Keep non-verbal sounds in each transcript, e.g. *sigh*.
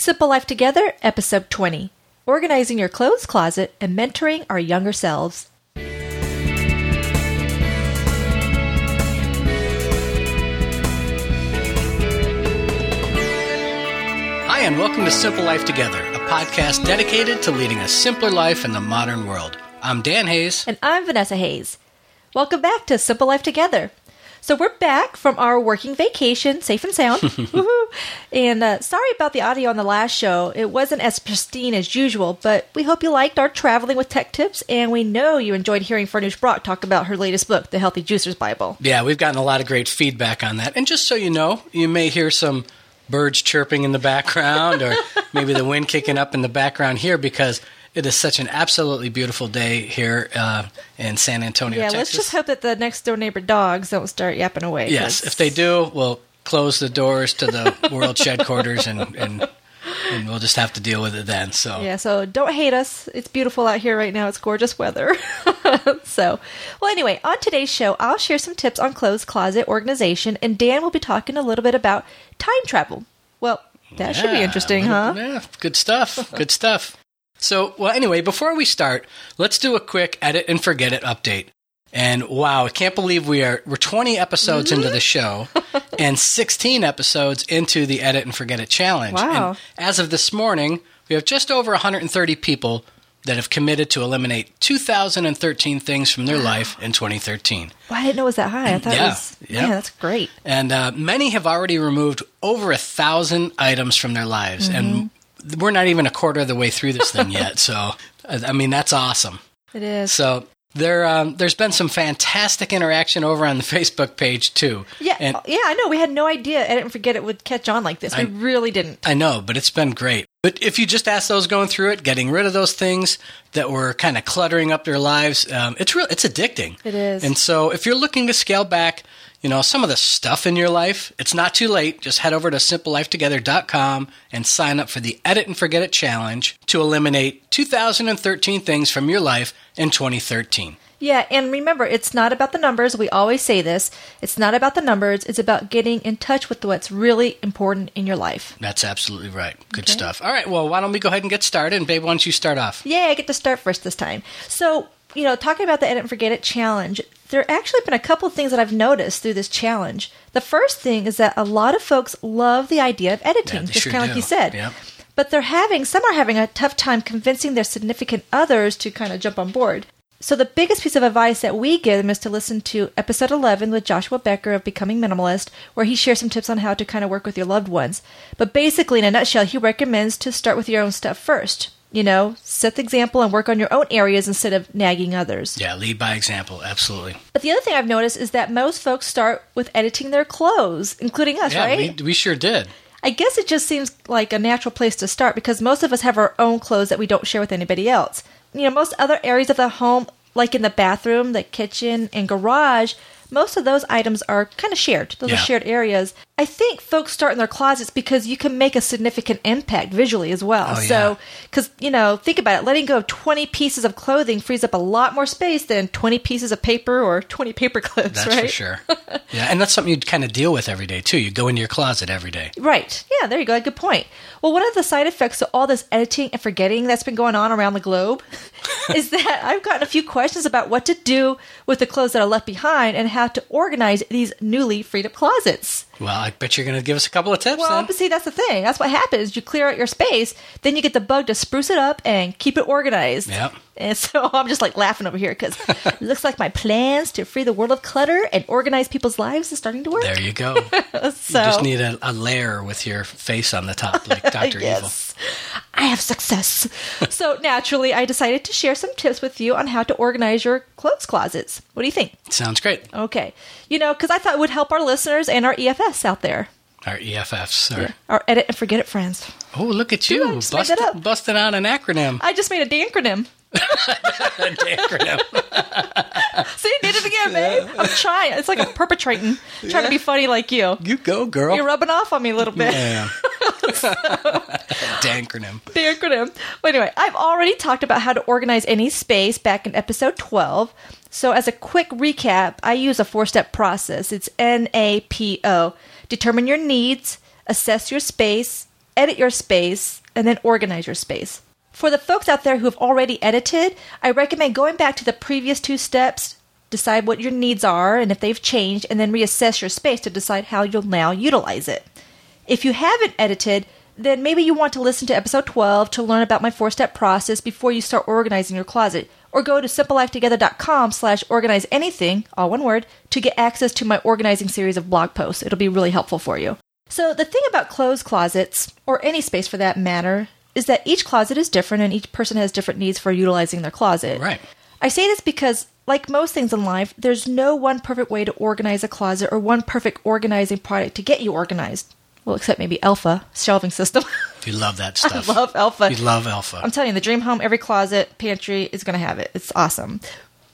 Simple Life Together, Episode 20 Organizing Your Clothes Closet and Mentoring Our Younger Selves. Hi, and welcome to Simple Life Together, a podcast dedicated to leading a simpler life in the modern world. I'm Dan Hayes. And I'm Vanessa Hayes. Welcome back to Simple Life Together. So we're back from our working vacation, safe and sound. *laughs* And uh, sorry about the audio on the last show. It wasn't as pristine as usual, but we hope you liked our traveling with tech tips, and we know you enjoyed hearing Farnoosh Brock talk about her latest book, The Healthy Juicer's Bible. Yeah, we've gotten a lot of great feedback on that. And just so you know, you may hear some birds chirping in the background or *laughs* maybe the wind kicking up in the background here because it is such an absolutely beautiful day here uh, in San Antonio, Yeah, Texas. let's just hope that the next door neighbor dogs don't start yapping away. Yes, 'cause- if they do, we'll close the doors to the world shed quarters and, and and we'll just have to deal with it then. So Yeah, so don't hate us. It's beautiful out here right now. It's gorgeous weather. *laughs* so, well, anyway, on today's show, I'll share some tips on clothes closet organization, and Dan will be talking a little bit about time travel. Well, that should be interesting, huh? Yeah, good stuff. Good stuff. So, well, anyway, before we start, let's do a quick edit and forget it update. And wow, I can't believe we are we're 20 episodes into the show *laughs* and 16 episodes into the edit and forget it challenge. Wow. And as of this morning, we have just over 130 people that have committed to eliminate 2013 things from their life in 2013. Well, I didn't know it was that high. I thought Yeah, it was. yeah. Yeah, that's great. And uh, many have already removed over a thousand items from their lives. And we're not even a quarter of the way through this thing yet. So, I mean, that's awesome. It is. So, there, um, there's been some fantastic interaction over on the *laughs* Facebook page, too. yeah, And yeah, I know. We had no idea. I didn't forget it would catch on like this. We I- really didn't. I know, but it's been great. But if you just ask those going through it, getting rid of those things that were kind of cluttering up their lives, um, it's real. It's addicting. It is. And so, if you're looking to scale back, you know some of the stuff in your life, it's not too late. Just head over to simplelifetogether.com and sign up for the Edit and Forget It challenge to eliminate 2013 things from your life in 2013. Yeah, and remember, it's not about the numbers. We always say this. It's not about the numbers. It's about getting in touch with what's really important in your life. That's absolutely right. Good Okay. stuff. All right. Well, why don't we go ahead and get started? And babe, why don't you start off? Yeah, I get to start first this time. So, you know, talking about the Edit and Forget It challenge, there actually been a couple of things that I've noticed through this challenge. The first thing is that a lot of folks love the idea of editing, Yeah, just sure kind of like you said. Yep. But they're having, some are having a tough time convincing their significant others to kind of jump on board. So, the biggest piece of advice that we give them is to listen to episode 11 with Joshua Becker of Becoming Minimalist, where he shares some tips on how to kind of work with your loved ones. But basically, in a nutshell, he recommends to start with your own stuff first. You know, set the example and work on your own areas instead of nagging others. Yeah, lead by example. Absolutely. But the other thing I've noticed is that most folks start with editing their clothes, including us, Yeah, right? we, we sure did. I guess it just seems like a natural place to start because most of us have our own clothes that we don't share with anybody else. You know, most other areas of the home, like in the bathroom, the kitchen, and garage, most of those items are kind of shared. Those Yeah. are shared areas. I think folks start in their closets because you can make a significant impact visually as well. Oh, yeah. So, because, you know, think about it. Letting go of 20 pieces of clothing frees up a lot more space than 20 pieces of paper or 20 paper clips, That's right? for sure. *laughs* yeah, and that's something you'd kind of deal with every day too. You go into your closet every day. Right. Yeah, there you go. Good point. Well, one of the side effects of all this editing and forgetting that's been going on around the globe *laughs* is that I've gotten a few questions about what to do with the clothes that are left behind and how to organize these newly freed up closets. Well, I bet you're going to give us a couple of tips Well, then. but see, that's the thing. That's what happens. You clear out your space, then you get the bug to spruce it up and keep it organized. Yep. And so *laughs* I'm just like laughing over here because it *laughs* looks like my plans to free the world of clutter and organize people's lives is starting to work. There you go. *laughs* so You just need a, a layer with your face on the top, like Evil. yes. I have success. so naturally, I decided to share some tips with you on how to organize your clothes closets. What do you think? Sounds great. Okay. You know, because I thought it would help our listeners and our EFS out there. Our EFFs. Or, Our edit and forget it friends. Oh, look at you just made that busting, up. busting out an acronym. I just made a acronym. An *laughs* *laughs* acronym. See, did it again, babe. I'm trying. It's like I'm perpetrating, trying to be funny like you. You go, girl. You're rubbing off on me a little bit. Yeah. *laughs* Dancronym. the acronym. But anyway, I've already talked about how to organize any space back in episode 12. So, as a quick recap, I use a four step process. It's N A P O. Determine your needs, assess your space, edit your space and then organize your space. For the folks out there who have already edited, I recommend going back to the previous two steps, decide what your needs are and if they've changed, and then reassess your space to decide how you'll now utilize it. If you haven't edited, then maybe you want to listen to episode 12 to learn about my four-step process before you start organizing your closet or go to simplelifetogether.com slash organize anything all one word to get access to my organizing series of blog posts it'll be really helpful for you so the thing about clothes closets or any space for that matter is that each closet is different and each person has different needs for utilizing their closet Right. I say this because, like most things in life, there's no one perfect way to organize a closet or one perfect organizing product to get you organized. Well, except maybe Elfa shelving system. *laughs* You love that stuff. I love Elfa. You love Elfa. I'm telling you, the dream home, every closet, pantry is going to have it. It's awesome.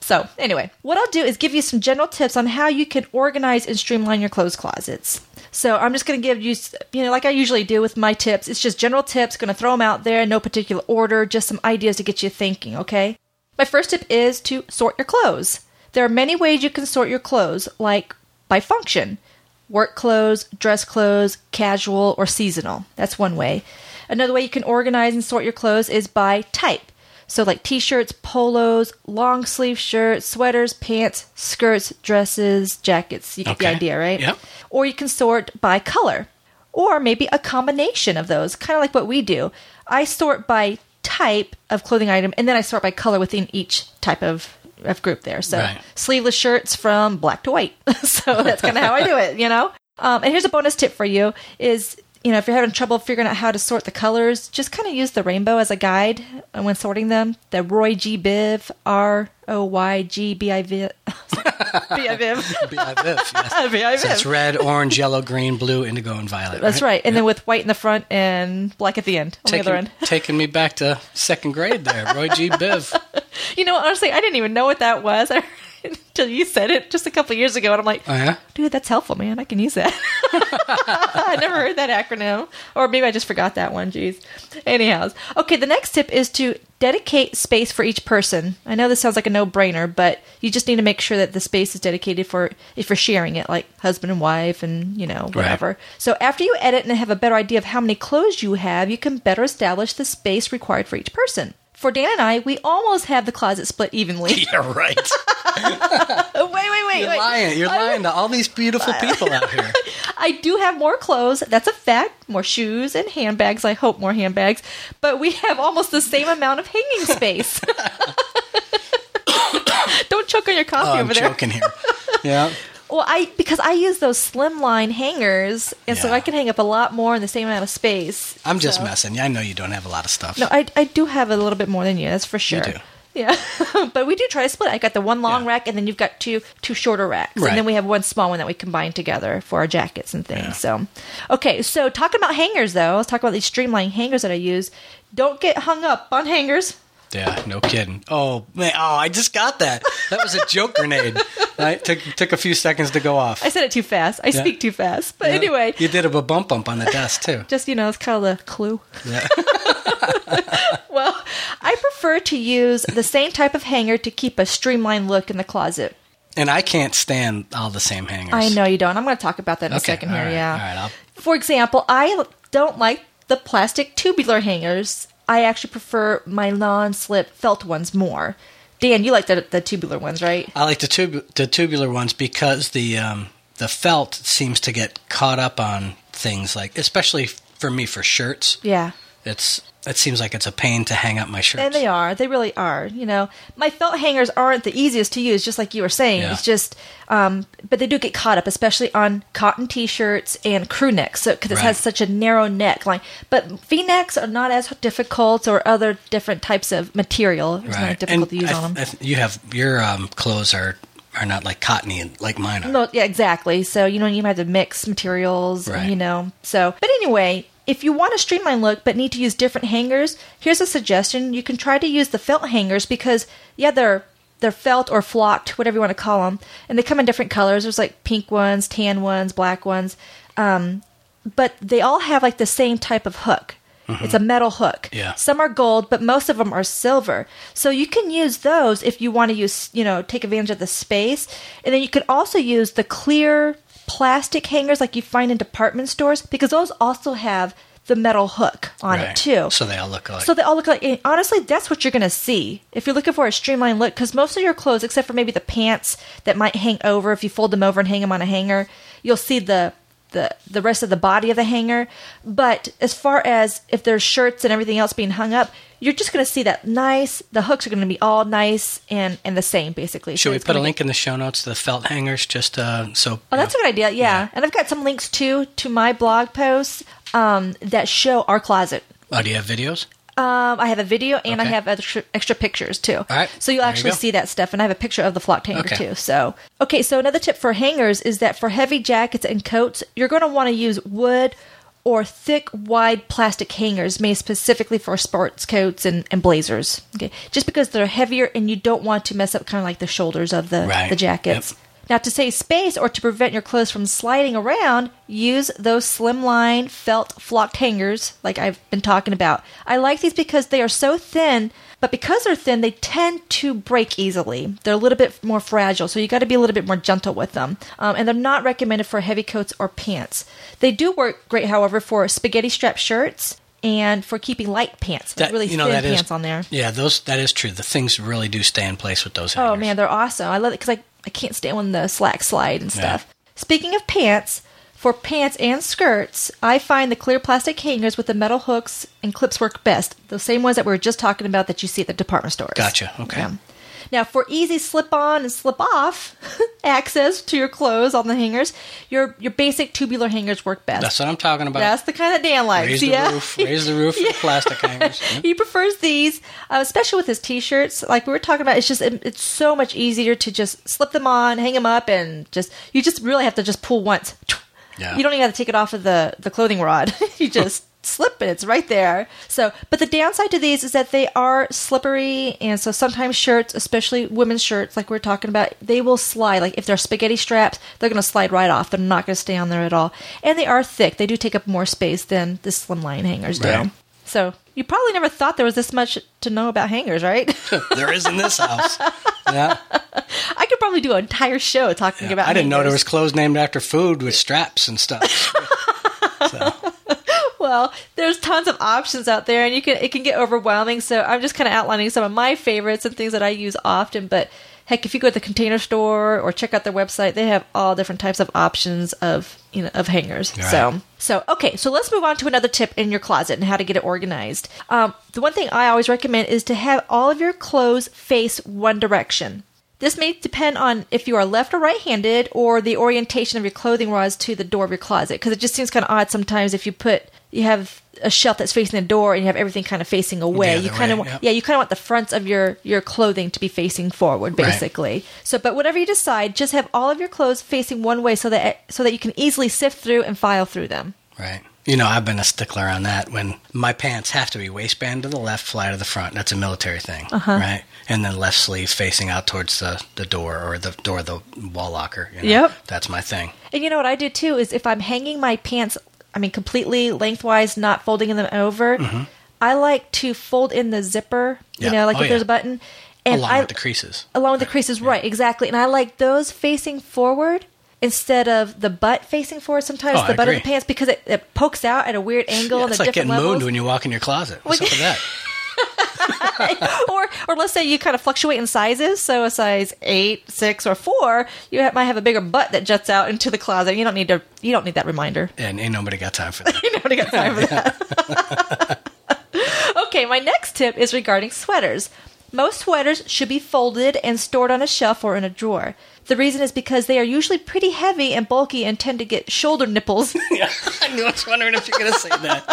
So, anyway, what I'll do is give you some general tips on how you can organize and streamline your clothes closets. So, I'm just going to give you, you know, like I usually do with my tips, it's just general tips, going to throw them out there in no particular order, just some ideas to get you thinking, okay? My first tip is to sort your clothes. There are many ways you can sort your clothes, like by function work clothes, dress clothes, casual, or seasonal. That's one way. Another way you can organize and sort your clothes is by type. So, like t shirts, polos, long sleeve shirts, sweaters, pants, skirts, dresses, jackets. You get the idea, right? Yep. Or you can sort by color, or maybe a combination of those, kind of like what we do. I sort by type of clothing item, and then I sort by color within each type of, of group there. So, Right. sleeveless shirts from black to white. *laughs* so that's kind of how I do it, you know. Um, and here's a bonus tip for you: is you know if you're having trouble figuring out how to sort the colors, just kind of use the rainbow as a guide when sorting them. The Roy G Biv R O Y G B I V B I Viv. Be yes. *laughs* B.I. So it's red, orange, yellow, green, blue, indigo, and violet. That's right, and then with white in the front and black at the end on the other end. *laughs* taking me back to second grade there. Roy G. Biv. You know, honestly, I didn't even know what that was *laughs* until you said it just a couple years ago, and I'm like, Oh, yeah? dude, that's helpful, man. I can use that. I never heard that acronym. Or maybe I just forgot that one. Jeez. Anyhow. Okay, the next tip is to dedicate space for each person. I know this sounds like a no brainer, but you just need to make sure that the space is dedicated for if you're sharing it, like husband and wife and, you know, whatever. So after you edit and have a better idea of how many clothes you have, you can better establish the space required for each person. For Dan and I, we almost have the closet split evenly. *laughs* You're right. *laughs* Wait, wait, wait, You're wait. lying. You're lying to all these beautiful people out here. *laughs* I do have more clothes. That's a fact. More shoes and handbags. I hope more handbags. But we have almost the same amount of hanging space. *coughs* Don't choke on your coffee Oh, I'm over there. joking here. Yeah. Well, I because I use those slimline hangers, and so Yeah. I can hang up a lot more in the same amount of space. I'm just So- messing. I know you don't have a lot of stuff. No, I, I do have a little bit more than you. That's for sure. do. Yeah, *laughs* but we do try to split. I got the one long Yeah. rack, and then you've got two two shorter racks, Right. and then we have one small one that we combine together for our jackets and things. Yeah. So, okay, so talking about hangers though, let's talk about these streamlining hangers that I use. Don't get hung up on hangers. Yeah, no kidding. Oh man, oh, I just got that. That was a joke grenade. *laughs* Right? Took took a few seconds to go off. I said it too fast. I speak too fast. But Yeah. anyway, you did have a bump bump on the desk too. *laughs* just you know, it's kind of the clue. Yeah. *laughs* Well, I prefer to use the same type of hanger to keep a streamlined look in the closet. And I can't stand all the same hangers. I know you don't. I'm going to talk about that in a second here. right, yeah. all right, I'll- For example, I don't like the plastic tubular hangers. I actually prefer my non-slip felt ones more. Dan, you like the, the tubular ones, right? I like the tub the tubular ones because the um, the felt seems to get caught up on things like, especially for me for shirts. Yeah. It's it seems like it's a pain to hang up my shirts. And they are. They really are. You know, my felt hangers aren't the easiest to use, just like you were saying. Yeah. It's just, um, but they do get caught up, especially on cotton t-shirts and crew necks, so because it Right. has such a narrow neckline. But V-necks are not as difficult, or other different types of material. It's not difficult and to use I, on them. Th- you have your um, clothes are are not like cottony like mine are. No, yeah, exactly. So you know, you might have to mix materials, Right. you know. So, but anyway, if you want a streamlined look but need to use different hangers, here's a suggestion: you can try to use the felt hangers because yeah, they're they're felt or flocked, whatever you want to call them, and they come in different colors. There's like pink ones, tan ones, black ones, um, but they all have like the same type of hook. It's a metal hook. Yeah. Some are gold, but most of them are silver. So you can use those if you want to use, you know, take advantage of the space. And then you can also use the clear plastic hangers like you find in department stores because those also have the metal hook on Right. it too. So they all look alike. So they all look like. honestly, that's what you're going to see if you're looking for a streamlined look. Because most of your clothes, except for maybe the pants that might hang over, if you fold them over and hang them on a hanger, you'll see the the the rest of the body of the hanger. But as far as if there's shirts and everything else being hung up, you're just going to see that nice. The hooks are going to be all nice and and the same basically. Should So we put a link in the show notes to the felt hangers just uh, so? Oh, that's a good idea. Yeah. and I've got some links too to my blog posts um, that show our closet. Oh, do you have videos? Um, I have a video and I have extra, extra pictures too. Right. So you'll There actually go. see that stuff, and I have a picture of the flocked hanger Okay. too. So okay, so another tip for hangers is that for heavy jackets and coats, you're going to want to use wood or thick, wide plastic hangers made specifically for sports coats and, and blazers. Okay, just because they're heavier and you don't want to mess up kind of like the shoulders of the Right. the jackets. Yep. Now, to save space or to prevent your clothes from sliding around, use those slimline felt flocked hangers like I've been talking about. I like these because they are so thin, but because they're thin, they tend to break easily. They're a little bit more fragile, so you got to be a little bit more gentle with them. Um, and they're not recommended for heavy coats or pants. They do work great, however, for spaghetti strap shirts and for keeping light pants, That- really you know, thin that is- pants on there. Yeah, those that is true. The things really do stay in place with those hangers. Oh man, they're awesome. I love it because I, I can't stand when the slack slide and stuff. Speaking of pants, for pants and skirts, I find the clear plastic hangers with the metal hooks and clips work best. The same ones that we were just talking about that you see at the department stores. Gotcha. Okay. Now, for easy slip on and slip off *laughs* access to your clothes on the hangers, your your basic tubular hangers work best. That's what I'm talking about. That's the kind that Dan likes. raise the roof. Raise the roof *laughs* for plastic hangers. Yep. He prefers these, uh, especially with his t-shirts. Like we were talking about, it's just it, it's so much easier to just slip them on, hang them up, and just you just really have to just pull once. Yeah. You don't even have to take it off of the the clothing rod. *laughs* you just slip it; it's right there. So, but the downside to these is that they are slippery, and so sometimes shirts, especially women's shirts, like we are talking about, they will slide. Like if they're spaghetti straps, they're going to slide right off. They're not going to stay on there at all, and they are thick. They do take up more space than the slimline hangers do. So you probably never thought there was this much to know about hangers, right? *laughs* there is in this house. Yeah. *laughs* I could probably do an entire show talking about. I didn't know there was clothes named after food with straps and stuff. *laughs* so, Well, there's tons of options out there, and you can it can get overwhelming. So I'm just kind of outlining some of my favorites and things that I use often. But heck, if you go to the Container Store or check out their website, they have all different types of options of you know of hangers. Right. So so okay, so let's move on to another tip in your closet and how to get it organized. Um, the one thing I always recommend is to have all of your clothes face one direction. This may depend on if you are left or right handed or the orientation of your clothing rods to the door of your closet because it just seems kind of odd sometimes if you put you have a shelf that's facing the door and you have everything kind of facing away. You kind of want, yep. yeah, you kind of want the fronts of your your clothing to be facing forward Right. basically. So but whatever you decide, just have all of your clothes facing one way so that so that you can easily sift through and file through them. right. You know, I've been a stickler on that. When my pants have to be waistband to the left, fly to the front. That's a military thing, Uh-huh. right? And then left sleeve facing out towards the, the door or the door of the wall locker. You know? Yep. That's my thing. And you know what I do too is if I'm hanging my pants, I mean completely lengthwise, not folding them over, I like to fold in the zipper. You Mm-hmm. Yeah. know, like Oh, if there's yeah. a button, and Along I with the creases. along with the creases, right? Exactly. And I like those facing forward instead of the butt facing forward. Sometimes Oh, the I butt of the pants because it, it pokes out at a weird angle Yeah, and it's like getting levels. mooned when you walk in your closet. What's up with that? *laughs* or or let's say you kind of fluctuate in sizes. So a size eight, six, or four, you might have a bigger butt that juts out into the closet. You don't need to. You don't need that reminder. And ain't nobody got time for *laughs* that. You nobody got time for that. *laughs* okay, my next tip is regarding sweaters. Most sweaters should be folded and stored on a shelf or in a drawer. The reason is because they are usually pretty heavy and bulky and tend to get shoulder nipples. *laughs* yeah, I knew- I was wondering if you're going to say *laughs* that.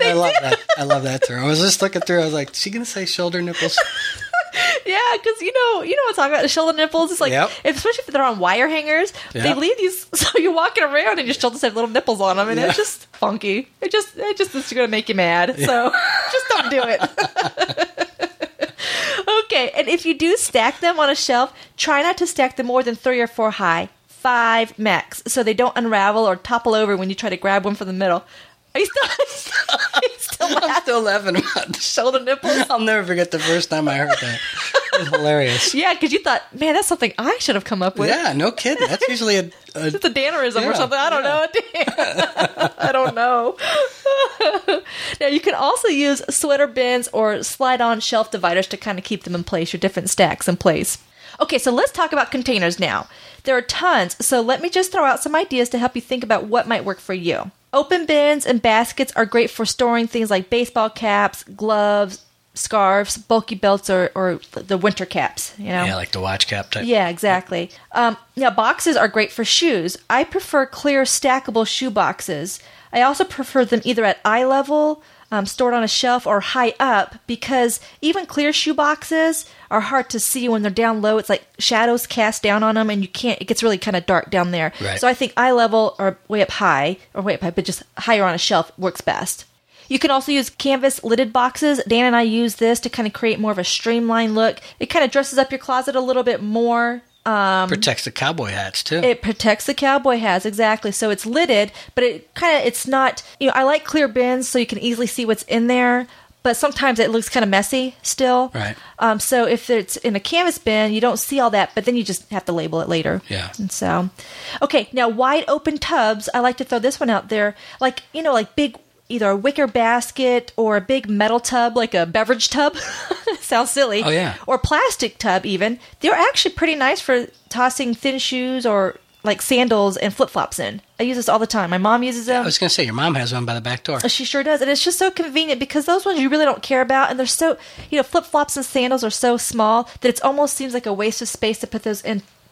I love that. I love that term. I was just looking through. I was like, is she going to say shoulder nipples? *laughs* yeah, because you know, you know what I'm talking about. The shoulder nipples. It's like, Yep. especially if they're on wire hangers, they leave these. So you're walking around and your shoulders have little nipples on them, and Yeah. it's just funky. It just, it just is going to make you mad. So just don't do it. Okay, and if you do stack them on a shelf, try not to stack them more than three or four high. Five max, so they don't unravel or topple over when you try to grab one from the middle. *laughs* Are you still, are you still I'm laughing? still laughing about this. shoulder nipples? I'll never forget the first time I heard that. It was hilarious. *laughs* Yeah, because you thought, man, that's something I should have come up with. Yeah, no kidding. That's usually a, a It's a Dannerism Yeah, or something. I don't know. *laughs* I don't know. now you can also use sweater bins or slide-on shelf dividers to kind of keep them in place. Your different stacks in place. Okay, so let's talk about containers now. There are tons, so let me just throw out some ideas to help you think about what might work for you. Open bins and baskets are great for storing things like baseball caps, gloves, scarves, bulky belts, or, or the winter caps. You know, yeah, like the watch cap type. yeah, exactly. Um, now, boxes are great for shoes. I prefer clear, stackable shoe boxes. I also prefer them either at eye level, um, stored on a shelf, or high up because even clear shoe boxes are hard to see when they're down low. It's like shadows cast down on them, and you can't. It gets really kind of dark down there. Right. So I think eye level or way up high, or way up high, but just higher on a shelf works best. You can also use canvas lidded boxes. Dan and I use this to kind of create more of a streamlined look. It kind of dresses up your closet a little bit more. Um, Protects the cowboy hats too. it protects the cowboy hats exactly. So it's lidded, but it kind of it's not. You know, I like clear bins so you can easily see what's in there. But sometimes it looks kind of messy still. Right. Um, so if it's in a canvas bin, you don't see all that, but then you just have to label it later. Yeah. And so, okay, now wide open tubs. I like to throw this one out there, like you know, like big either a wicker basket or a big metal tub, like a beverage tub. *laughs* Sounds silly. Oh, yeah. Or plastic tub, even. They're actually pretty nice for tossing thin shoes or like sandals and flip flops in. I use this all the time. My mom uses them. I was going to say your mom has one by the back door. Oh, she sure does. And it's just so convenient because those ones you really don't care about. And they're so, you know, flip flops and sandals are so small that it almost seems like a waste of space to put those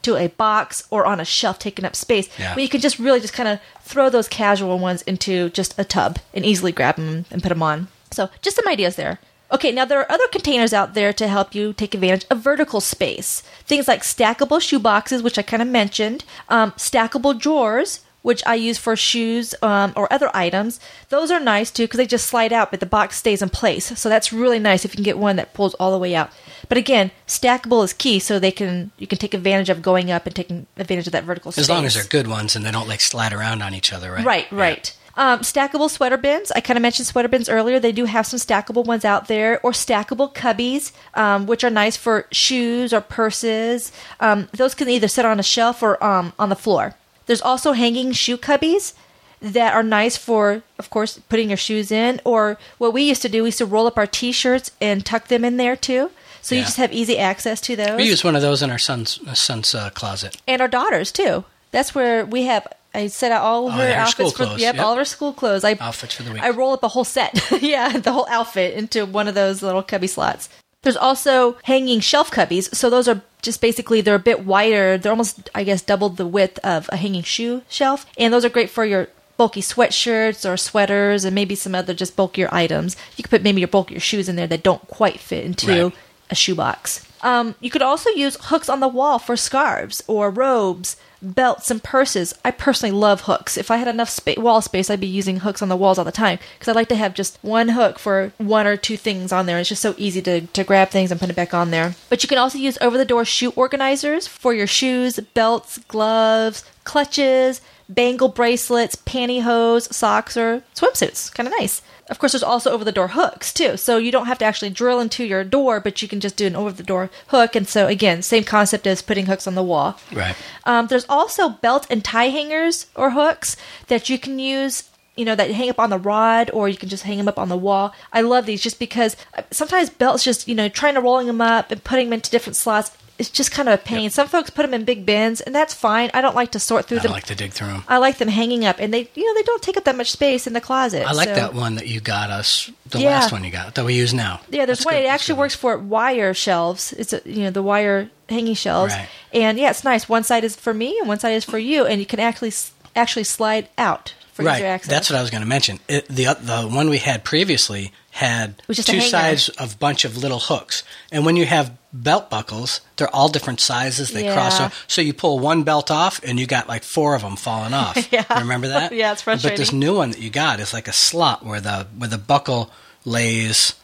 into a box or on a shelf taking up space. Yeah. You can just really just kind of throw those casual ones into just a tub and easily grab them and put them on. So just some ideas there. Okay, now there are other containers out there to help you take advantage of vertical space. Things like stackable shoe boxes, which I kind of mentioned, um, stackable drawers, which I use for shoes um, or other items. Those are nice too because they just slide out, but the box stays in place. So that's really nice if you can get one that pulls all the way out. But again, stackable is key, so they can you can take advantage of going up and taking advantage of that vertical space. As long as they're good ones and they don't like slide around on each other, right? Right, Yeah. right. Um, stackable sweater bins. I kind of mentioned sweater bins earlier. They do have some stackable ones out there, or stackable cubbies, um, which are nice for shoes or purses. Um, those can either sit on a shelf or um, on the floor. There's also hanging shoe cubbies that are nice for, of course, putting your shoes in. Or what we used to do, we used to roll up our t-shirts and tuck them in there too. So you just have easy access to those We use one of those in our son's uh, son's uh, closet. and our daughters too. That's where we have. I set out all Oh, her yeah, her outfits school for yep, yep. all of her school clothes. I Outfits for the week. I roll up a whole set, *laughs* yeah, the whole outfit into one of those little cubby slots. There's also hanging shelf cubbies, so those are just basically they're a bit wider. They're almost, I guess, double the width of a hanging shoe shelf, and those are great for your bulky sweatshirts or sweaters, and maybe some other just bulkier items. You could put maybe your bulkier shoes in there that don't quite fit into Right. a shoebox. Um, you could also use hooks on the wall for scarves or robes, belts, and purses. I personally love hooks. If I had enough spa- wall space, I'd be using hooks on the walls all the time because I like to have just one hook for one or two things on there. It's just so easy to, to grab things and put it back on there. But you can also use over the door shoe organizers for your shoes, belts, gloves, clutches, bangle bracelets, pantyhose, socks, or swimsuits. Kind of nice. Of course, there's also over the door hooks too, so you don't have to actually drill into your door, but you can just do an over the door hook. And so, again, same concept as putting hooks on the wall. Right. Um, there's also belt and tie hangers or hooks that you can use. You know that hang up on the rod, or you can just hang them up on the wall. I love these just because uh, sometimes belts just you know trying to rolling them up and putting them into different slots. It's just kind of a pain. Some folks put them in big bins, and that's fine. I don't like to sort through I them. don't like to dig through them. I like them hanging up, and they, you know, they don't take up that much space in the closet. I like so- that one that you got us, the Yeah. last one you got that we use now. Yeah, there's That's one. good. It That's actually good. works for wire shelves. It's a, you know the wire hanging shelves, Right. and yeah, it's nice. One side is for me, and one side is for you, and you can actually actually slide out for Right. user access. That's what I was going to mention. It, the uh, the one we had previously had was just a two sides of bunch of little hooks, and when you have belt buckles, they're all different sizes. They cross over, so you pull one belt off, and you got like four of them falling off. *laughs* Yeah. Remember that? *laughs* Yeah, it's frustrating. But this new one that you got is like a slot where the where the buckle lays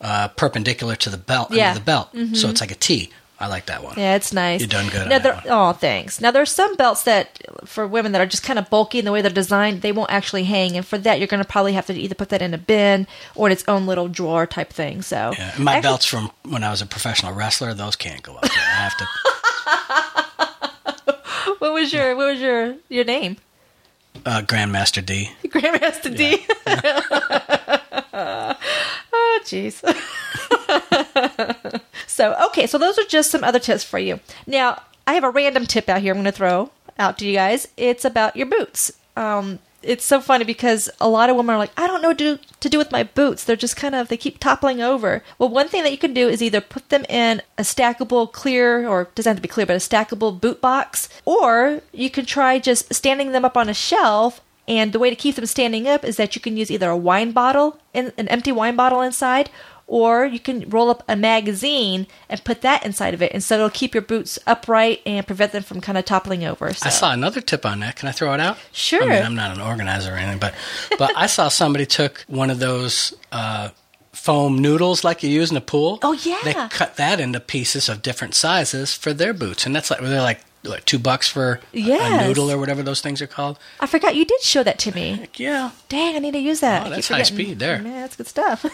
uh, perpendicular to the belt Yeah. Mm-hmm. under the belt, so it's like a T. I like that one. Yeah, it's nice. You're done good Now, there- Oh, thanks. Now there's some belts that for women that are just kind of bulky in the way they're designed, they won't actually hang, and for that you're going to probably have to either put that in a bin or in its own little drawer type thing. So Yeah, my Actually- belts from when I was a professional wrestler, those can't go up there. I have to. *laughs* What was your what was your your name? Uh, Grandmaster D. *laughs* Grandmaster D. *laughs* oh, jeez. So, okay, so those are just some other tips for you. Now, I have a random tip out here I'm going to throw out to you guys. It's about your boots. Um, it's so funny because a lot of women are like, I don't know what to do, to do with my boots. They're just kind of, they keep toppling over. Well, one thing that you can do is either put them in a stackable clear, or doesn't have to be clear, but a stackable boot box, or you can try just standing them up on a shelf and the way to keep them standing up is that you can use either a wine bottle, an empty wine bottle inside, or you can roll up a magazine and put that inside of it. And so it'll keep your boots upright and prevent them from kind of toppling over. So. I saw another tip on that. Can I throw it out? Sure. I mean, I'm not an organizer or anything, but but I saw somebody took one of those uh, foam noodles like you use in a pool. Oh, yeah. They cut that into pieces of different sizes for their boots, and that's like they're like like two bucks for a- a noodle or whatever those things are called. I forgot you did show that to me. Like, yeah, Dang, I need to use that. Oh, that's high speed there. Man, that's good stuff.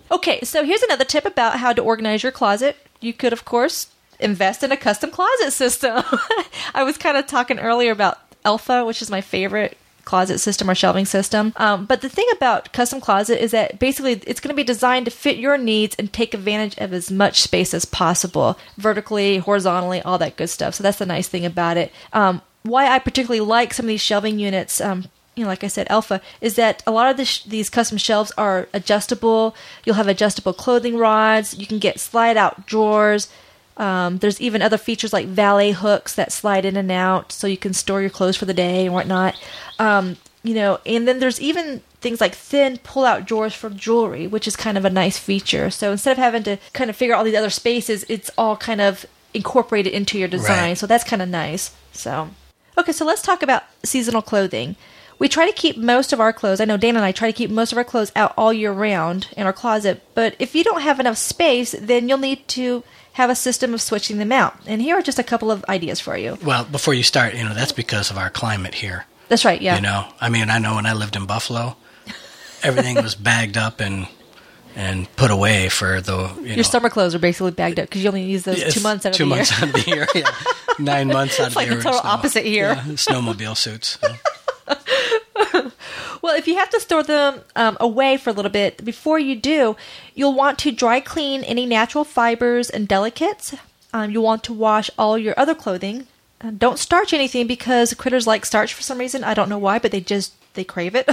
*laughs* okay, so here's another tip about how to organize your closet. You could, of course, invest in a custom closet system. *laughs* I was kind of talking earlier about Elfa, which is my favorite closet system or shelving system. Um, but the thing about custom closet is that basically it's going to be designed to fit your needs and take advantage of as much space as possible, vertically, horizontally, all that good stuff. So that's the nice thing about it. Um, why I particularly like some of these shelving units, um, you know, like I said, Elfa, is that a lot of this, these custom shelves are adjustable. You'll have adjustable clothing rods. You can get slide out drawers. Um, there's even other features like valet hooks that slide in and out, so you can store your clothes for the day and whatnot. Um, you know, and then there's even things like thin pull-out drawers for jewelry, which is kind of a nice feature. So instead of having to kind of figure out all these other spaces, it's all kind of incorporated into your design. Right. So that's kind of nice. So, okay, so let's talk about seasonal clothing. We try to keep most of our clothes. I know Dan and I try to keep most of our clothes out all year round in our closet. But if you don't have enough space, then you'll need to have a system of switching them out. And here are just a couple of ideas for you. Well, before you start, you know that's because of our climate here. That's right. Yeah. You know, I mean, I know when I lived in Buffalo, everything was bagged up and and put away for the you know, Your summer clothes are basically bagged up because you only use those two months out of two the year. months out of the year. Yeah. *laughs* Nine months out of like the the year. total snow- opposite here. Yeah, snowmobile suits. so. *laughs* Well, if you have to store them um, away for a little bit, before you do, you'll want to dry clean any natural fibers and delicates. Um, you'll want to wash all your other clothing. Uh, don't starch anything because critters like starch for some reason. I don't know why, but they just they crave it.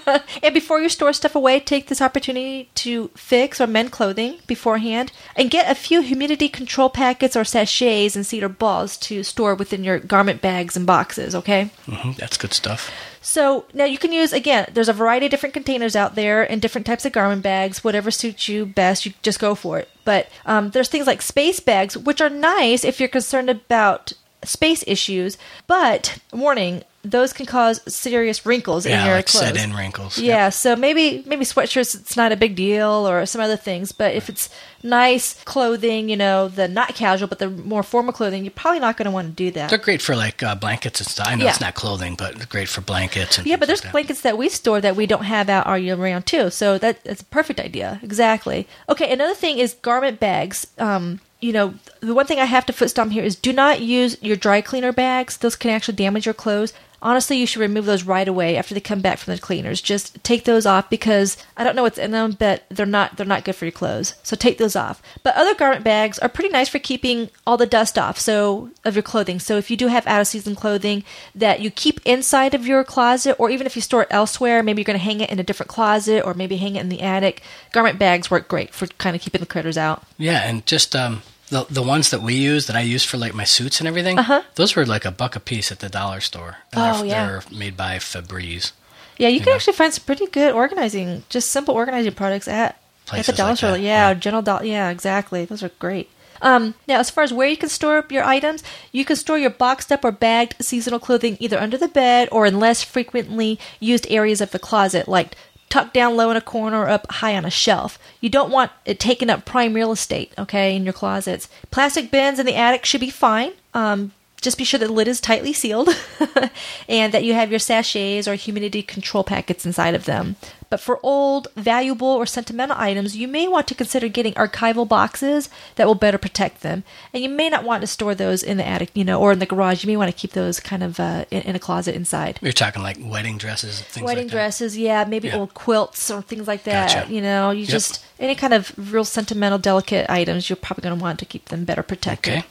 *laughs* and before you store stuff away, take this opportunity to fix or mend clothing beforehand and get a few humidity control packets or sachets and cedar balls to store within your garment bags and boxes, okay? Mm-hmm. that's good stuff. So now you can use again. There's a variety of different containers out there and different types of garment bags. Whatever suits you best, you just go for it. But um, there's things like space bags, which are nice if you're concerned about space issues. But warning, those can cause serious wrinkles in your like clothes. set in wrinkles. Yeah, so maybe maybe sweatshirts it's not a big deal or some other things, but if it's nice clothing, you know, the not casual but the more formal clothing, you're probably not going to want to do that. They're great for like uh, blankets and stuff. I know Yeah. it's not clothing, but great for blankets. And Yeah, but there's like blankets that we store that we don't have out all year round too. So that, that's a perfect idea. Exactly. Okay, another thing is garment bags. Um, you know, the one thing I have to foot stomp here is do not use your dry cleaner bags. Those can actually damage your clothes. Honestly, you should remove those right away after they come back from the cleaners. Just take those off because I don't know what's in them, but they're not they're not good for your clothes. So take those off. But other garment bags are pretty nice for keeping all the dust off. So of your clothing. So if you do have out of season clothing that you keep inside of your closet, or even if you store it elsewhere, maybe you're going to hang it in a different closet, or maybe hang it in the attic. Garment bags work great for kind of keeping the critters out. Yeah, and just um, the the ones that we use that I use for like my suits and everything. Uh-huh. Those were like a buck a piece at the dollar store. And Oh, they're, yeah. they're made by Febreze. Yeah, you can know? actually find some pretty good organizing, just simple organizing products at at the dollar like store. that, Yeah, yeah. general dollar. Yeah, exactly. Those are great. Um, now, as far as where you can store your items, you can store your boxed up or bagged seasonal clothing either under the bed or in less frequently used areas of the closet, like tucked down low in a corner or up high on a shelf. You don't want it taking up prime real estate, okay, in your closets. Plastic bins in the attic should be fine. Um, just be sure that the lid is tightly sealed *laughs* and that you have your sachets or humidity control packets inside of them. But for old, valuable, or sentimental items, you may want to consider getting archival boxes that will better protect them. And you may not want to store those in the attic, you know, or in the garage. You may want to keep those kind of uh, in, in, a closet inside. You're talking like wedding dresses, things like that. wedding like dresses, yeah, maybe Yeah. old quilts or things like that. Gotcha. You know, you Yep. just any kind of real sentimental, delicate items. You're probably going to want to keep them better protected. Okay.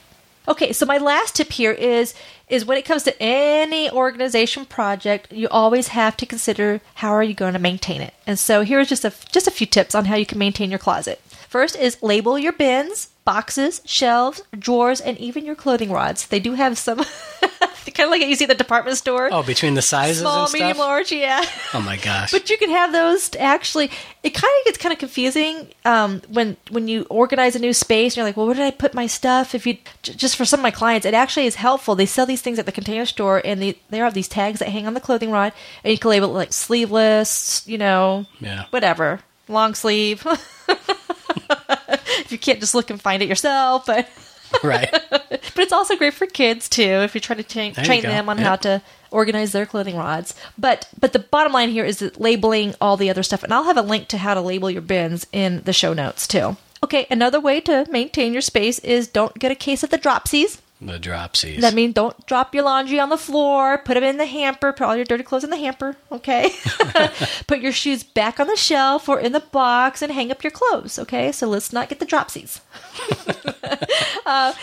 Okay, so my last tip here is is when it comes to any organization project, you always have to consider how are you going to maintain it. And so here's just a just a few tips on how you can maintain your closet. First is label your bins, boxes, shelves, drawers, and even your clothing rods. They do have some *laughs* *laughs* kind of like you see at the department store. Oh, between the sizes Small, and stuff. medium, large, yeah. Oh my gosh. But you can have those to actually. It kind of gets kind of confusing um, when when you organize a new space. and You're like, well, where did I put my stuff? If you j- just for some of my clients, it actually is helpful. They sell these things at the container store, and they they have these tags that hang on the clothing rod, and you can label it like sleeveless, you know, Yeah. whatever, long sleeve. *laughs* if you can't just look and find it yourself, but *laughs* right. *laughs* but it's also great for kids too if you're trying to train, you them on Yep. how to organize their clothing rods. But but the bottom line here is that labeling all the other stuff, and I'll have a link to how to label your bins in the show notes too. Okay, another way to maintain your space is don't get a case of the dropsies. The dropsies. That means don't drop your laundry on the floor. Put them in the hamper. Put all your dirty clothes in the hamper. Okay. *laughs* *laughs* put your shoes back on the shelf or in the box and hang up your clothes. Okay. So let's not get the dropsies. *laughs*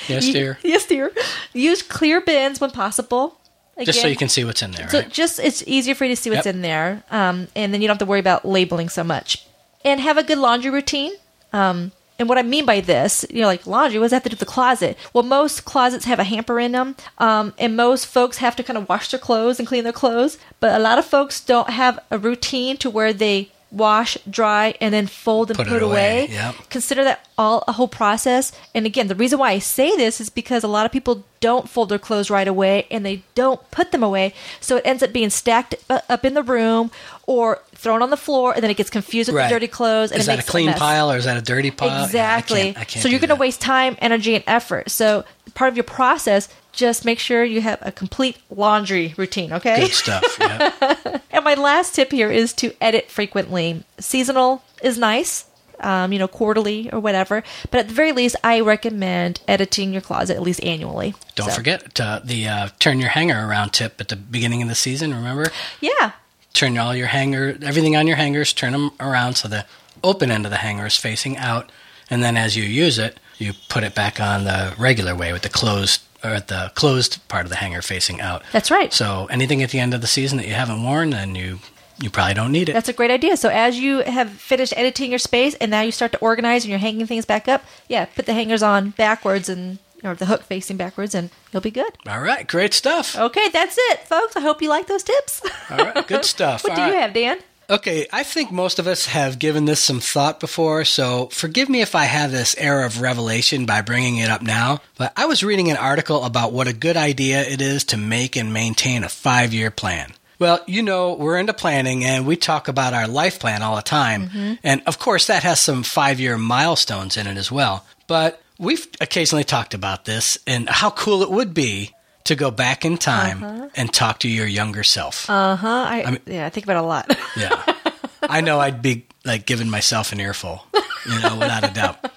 yes, You- dear. Yes, dear. Use clear bins when possible. Just so you can see what's in there, so right? just it's easier for you to see what's Yep. in there, um, and then you don't have to worry about labeling so much. And have a good laundry routine. Um, and what I mean by this, you know, like laundry, what does that have to do with the closet? Well, most closets have a hamper in them, um, and most folks have to kind of wash their clothes and clean their clothes. But a lot of folks don't have a routine to where they wash, dry, and then fold and Put put, it away, away. yep. Consider that all a whole process. And again, the reason why I say this is because a lot of people don't fold their clothes right away and they don't put them away. So it ends up being stacked up in the room or thrown on the floor, and then it gets confused with Right. the dirty clothes. And is it that a clean mess. pile or is that a dirty pile? Yeah, I Exactly. can't- I can't so you're going to waste time, energy, and effort. So part of your process, just make sure you have a complete laundry routine. Okay. Good stuff. *laughs* Yeah. And my last tip here is to edit frequently. Seasonal is nice, um, you know, quarterly or whatever. But at the very least, I recommend editing your closet at least annually. Don't So, forget uh, the uh, turn your hanger around tip at the beginning of the season. Remember, Yeah. Turn all your hanger, everything on your hangers, turn them around so the open end of the hanger is facing out, and then as you use it, you put it back on the regular way with the closed or the closed part of the hanger facing out. That's right. So anything at the end of the season that you haven't worn, then you you probably don't need it. That's a great idea. So as you have finished editing your space and now you start to organize and you're hanging things back up, yeah, put the hangers on backwards and or the hook facing backwards and you'll be good. all right, great stuff. Okay, that's it, folks. I hope you like those tips. All right, good *laughs* stuff. what do All you have, Dan? Okay, I think most of us have given this some thought before, so forgive me if I have this air of revelation by bringing it up now. But I was reading an article about what a good idea it is to make and maintain a five year plan. Well, you know, we're into planning and we talk about our life plan all the time. Mm-hmm. And of course, that has some five year milestones in it as well. But we've occasionally talked about this and how cool it would be to go back in time and talk to your younger self. Uh huh. I, mean- yeah, I think about it a lot. Yeah. I know I'd be like giving myself an earful, you know, without a doubt.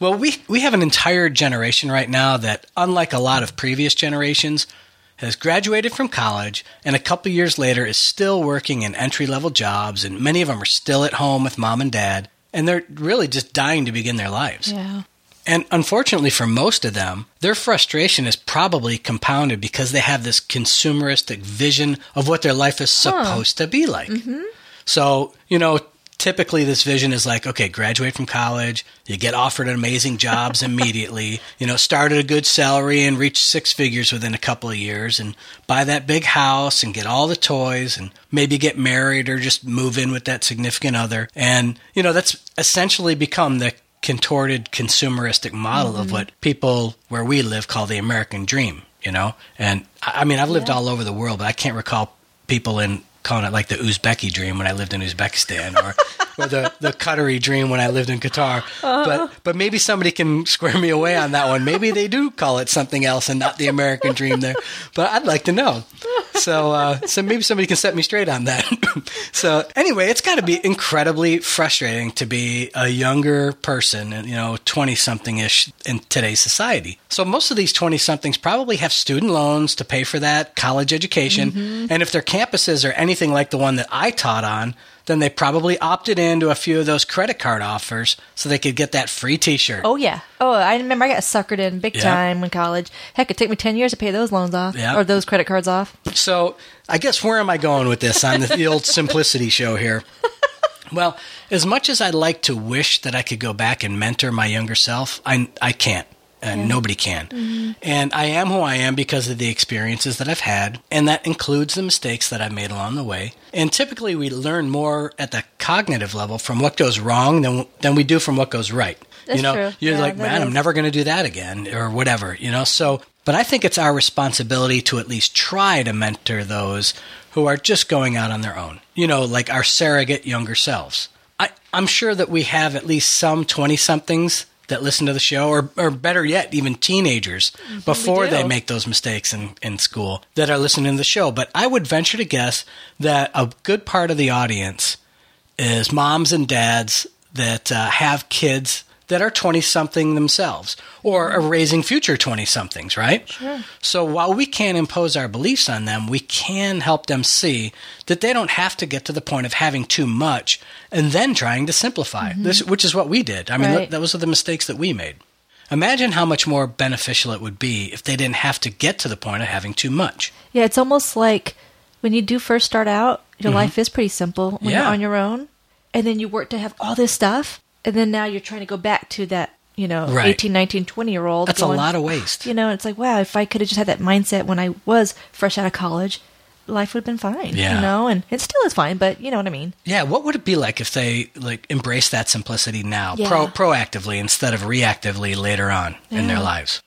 Well, we we have an entire generation right now that unlike a lot of previous generations has graduated from college and a couple years later is still working in entry-level jobs and many of them are still at home with mom and dad and they're really just dying to begin their lives. yeah. And unfortunately for most of them, their frustration is probably compounded because they have this consumeristic vision of what their life is supposed to be like. Mm-hmm. So, you know, typically this vision is like, okay, graduate from college, you get offered amazing jobs *laughs* immediately, you know, start at a good salary and reach six figures within a couple of years and buy that big house and get all the toys and maybe get married or just move in with that significant other. And, you know, that's essentially become the contorted consumeristic model of mm-hmm. what people where we live call the American dream, you know? And I I mean, I've lived Yeah. all over the world, but I can't recall people in calling it like the Uzbeki dream when I lived in Uzbekistan, or *laughs* or the the Qatari dream when I lived in Qatar. But but maybe somebody can square me away on that one. Maybe they do call it something else and not the American dream there. But I'd like to know. So uh, so maybe somebody can set me straight on that. *laughs* so anyway, it's got to be incredibly frustrating to be a younger person, you know, twenty something ish in today's society. So most of these twenty somethings probably have student loans to pay for that college education, and if their campuses are anything like the one that I taught on, then they probably opted into a few of those credit card offers so they could get that free T-shirt. Oh yeah. Oh, I remember I got suckered in big Yeah. time in college. Heck, it took me ten years to pay those loans off Yeah. or those credit cards off. So I guess where am I going with this on the, the old *laughs* simplicity show here? Well, as much as I'd like to wish that I could go back and mentor my younger self, I I can't. And nobody can. Mm-hmm. And I am who I am because of the experiences that I've had, and that includes the mistakes that I've made along the way. And typically, we learn more at the cognitive level from what goes wrong than than we do from what goes right. That's you know, true. you're Yeah, like, man, I'm never going to do that again, or whatever. You know, so but I think it's our responsibility to at least try to mentor those who are just going out on their own. You know, like our surrogate younger selves. I, I'm sure that we have at least some 20 somethings that listen to the show, or, or better yet, even teenagers before they make those mistakes in, in school that are listening to the show. But I would venture to guess that a good part of the audience is moms and dads that uh, have kids that are 20 something themselves or are raising future 20 somethings, right? Sure. So while we can't impose our beliefs on them, we can help them see that they don't have to get to the point of having too much and then trying to simplify, this, which is what we did. I mean, Right. those are the mistakes that we made. Imagine how much more beneficial it would be if they didn't have to get to the point of having too much. Yeah, it's almost like when you do first start out, your life is pretty simple when Mm-hmm. Yeah. you're on your own. And then you work to have all this stuff. And then now you're trying to go back to that, you know, Right. 18, 19, 20 year old. That's a lot of waste. You know, it's like, wow, if I could have just had that mindset when I was fresh out of college, life would have been fine. Yeah. You know, and it still is fine, but you know what I mean. Yeah, what would it be like if they like embrace that simplicity now, Yeah. pro proactively instead of reactively later on in their lives?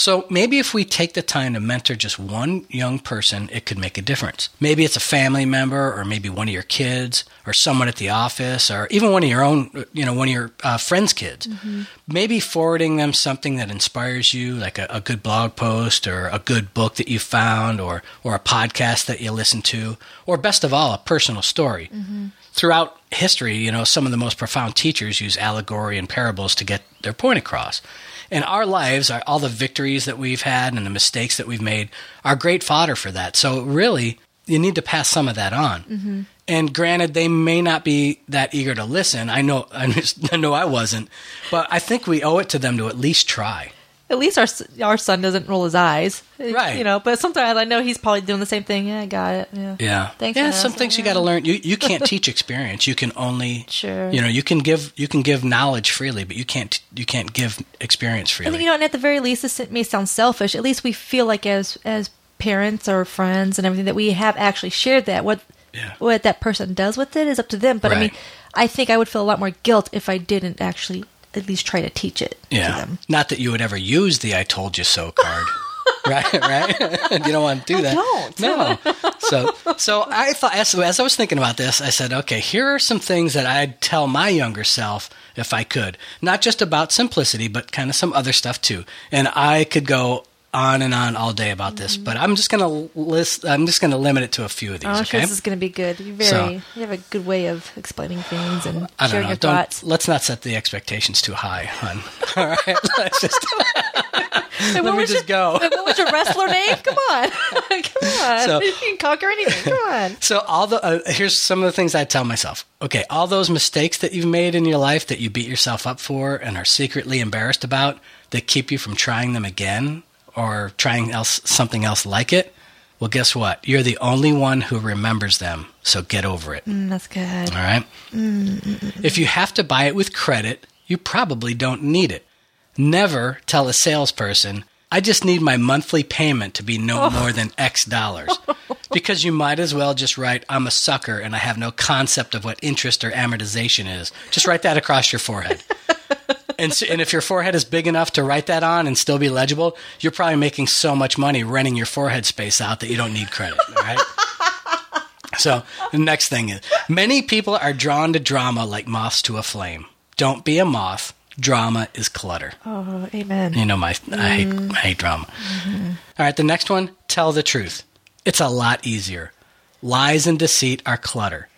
So maybe if we take the time to mentor just one young person, it could make a difference. Maybe it's a family member, or maybe one of your kids, or someone at the office, or even one of your own, you know, one of your uh, friends' kids. Maybe forwarding them something that inspires you, like a, a good blog post, or a good book that you found, or or a podcast that you listen to, or best of all, a personal story throughout history, you know, some of the most profound teachers use allegory and parables to get their point across. And our lives, our, all the victories that we've had and the mistakes that we've made, are great fodder for that. So really, you need to pass some of that on. Mm-hmm. And granted, they may not be that eager to listen. I know, *laughs* I know I wasn't, but I think we owe it to them to at least try. At least our our son doesn't roll his eyes, Right. You know, but sometimes I know he's probably doing the same thing. Yeah, I got it. Yeah, Yeah. Thanks, Yeah, some things you got to learn. You you can't teach experience. You can only Sure. You know, you can give you can give knowledge freely, but you can't you can't give experience freely. think you know, and at the very least, this may sound selfish. At least we feel like as as parents or friends and everything that we have actually shared that. What Yeah. what that person does with it is up to them. But I mean, I think I would feel a lot more guilt if I didn't actually at least try to teach it to yeah. them. Not that you would ever use the "I told you so" card. *laughs* right, right. *laughs* you don't want to do that. don't. No. So, so I thought as, as I was thinking about this, I said, okay, here are some things that I'd tell my younger self if I could, not just about simplicity, but kind of some other stuff too. And I could go on and on all day about this, but I'm just going to list. I'm just going to limit it to a few of these. Oh, I'm okay. sure this is going to be good. You're very, So- you have a good way of explaining things and I don't sharing know. your Don't, thoughts. let's not set the expectations too high, hon. *laughs* All right, *laughs* let's just *laughs* let me just your, go. what was your wrestler name? Come on, come on. So- you can conquer anything. Come on. So all the uh, here's some of the things I tell myself. Okay, all those mistakes that you've made in your life that you beat yourself up for and are secretly embarrassed about that keep you from trying them again or trying else something else like it. Well, guess what? You're the only one who remembers them. So get over it. Mm, that's good. All right? If you have to buy it with credit, you probably don't need it. Never tell a salesperson, I just need my monthly payment to be no more than X dollars. *laughs* because you might as well just write, I'm a sucker and I have no concept of what interest or amortization is. Just write that across your forehead. *laughs* And, so, and if your forehead is big enough to write that on and still be legible, you're probably making so much money renting your forehead space out that you don't need credit. All right. *laughs* So the next thing is many people are drawn to drama like moths to a flame. Don't be a moth. Drama is clutter. Oh, amen. You know my I hate mm-hmm. I hate drama. Mm-hmm. All right, the next one, tell the truth. It's a lot easier. Lies and deceit are clutter.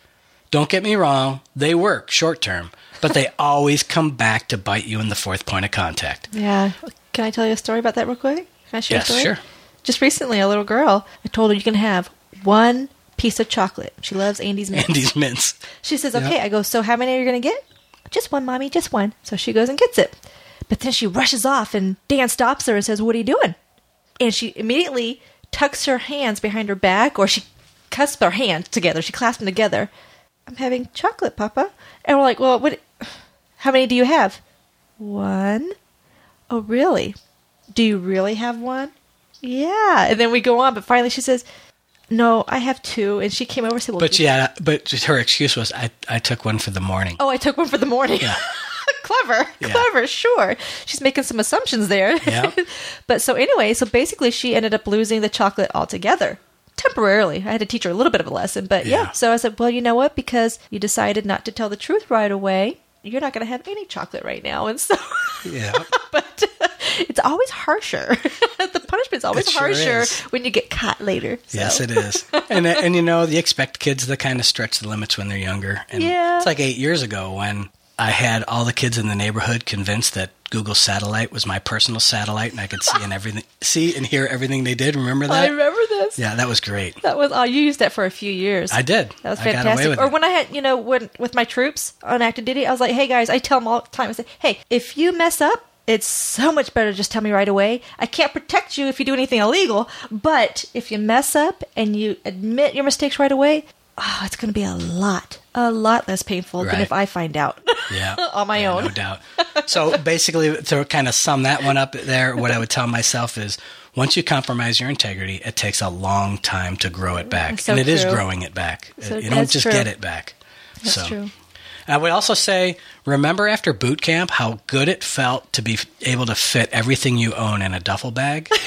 Don't get me wrong, they work short term, but they always come back to bite you in the fourth point of contact. Yeah. Can I tell you a story about that real quick? Can I share Yes, a story? sure. Just recently, a little girl, I told her you can have one piece of chocolate. She loves Andes Mints. Andes mints. She says, okay. I go, so how many are you going to get? Just one, mommy, just one. So she goes and gets it. But then she rushes off, and Dan stops her and says, what are you doing? And she immediately tucks her hands behind her back, or she cusps her hands together. She clasps them together. I'm having chocolate, Papa. And we're like, well, what? How many do you have? One. Oh, really? Do you really have one? Yeah. And then we go on, but finally she says, no, I have two. And she came over and said, well, But yeah, but her excuse was I, I took one for the morning. Oh, I took one for the morning. Yeah. *laughs* clever, Yeah. clever, sure. She's making some assumptions there. Yeah. *laughs* but so anyway, so basically she ended up losing the chocolate altogether. Temporarily. I had to teach her a little bit of a lesson, but yeah. Yeah. So I said, well, you know what? Because you decided not to tell the truth right away, you're not going to have any chocolate right now. And so, *laughs* Yeah. but uh, it's always harsher. *laughs* the punishment's always sure harsher is. when you get caught later. So. Yes, it is. And uh, and you know, you expect kids to kind of stretch the limits when they're younger. And Yeah. it's like 8 years ago when I had all the kids in the neighborhood convinced that Google Satellite was my personal satellite and I could see and everything *laughs* see and hear everything they did. Remember that? I remember this. Yeah, that was great. That was, oh, you used that for a few years. I did. That was I got away fantastic. Or it. when I had, you know, when with my troops on active duty, I was like, "Hey guys," I tell them all the time. I say, "Hey, if you mess up, it's so much better to just tell me right away. I can't protect you if you do anything illegal, but if you mess up and you admit your mistakes right away, oh, it's going to be a lot, a lot less painful than if I find out *laughs* Yeah. on my Yeah, own." No doubt. *laughs* So basically, to kind of sum that one up there, what I would tell myself is once you compromise your integrity, it takes a long time to grow it back. So and it is true. growing it back. So you don't just true. get it back. That's so. true. I would also say, remember after boot camp how good it felt to be able to fit everything you own in a duffel bag? *laughs*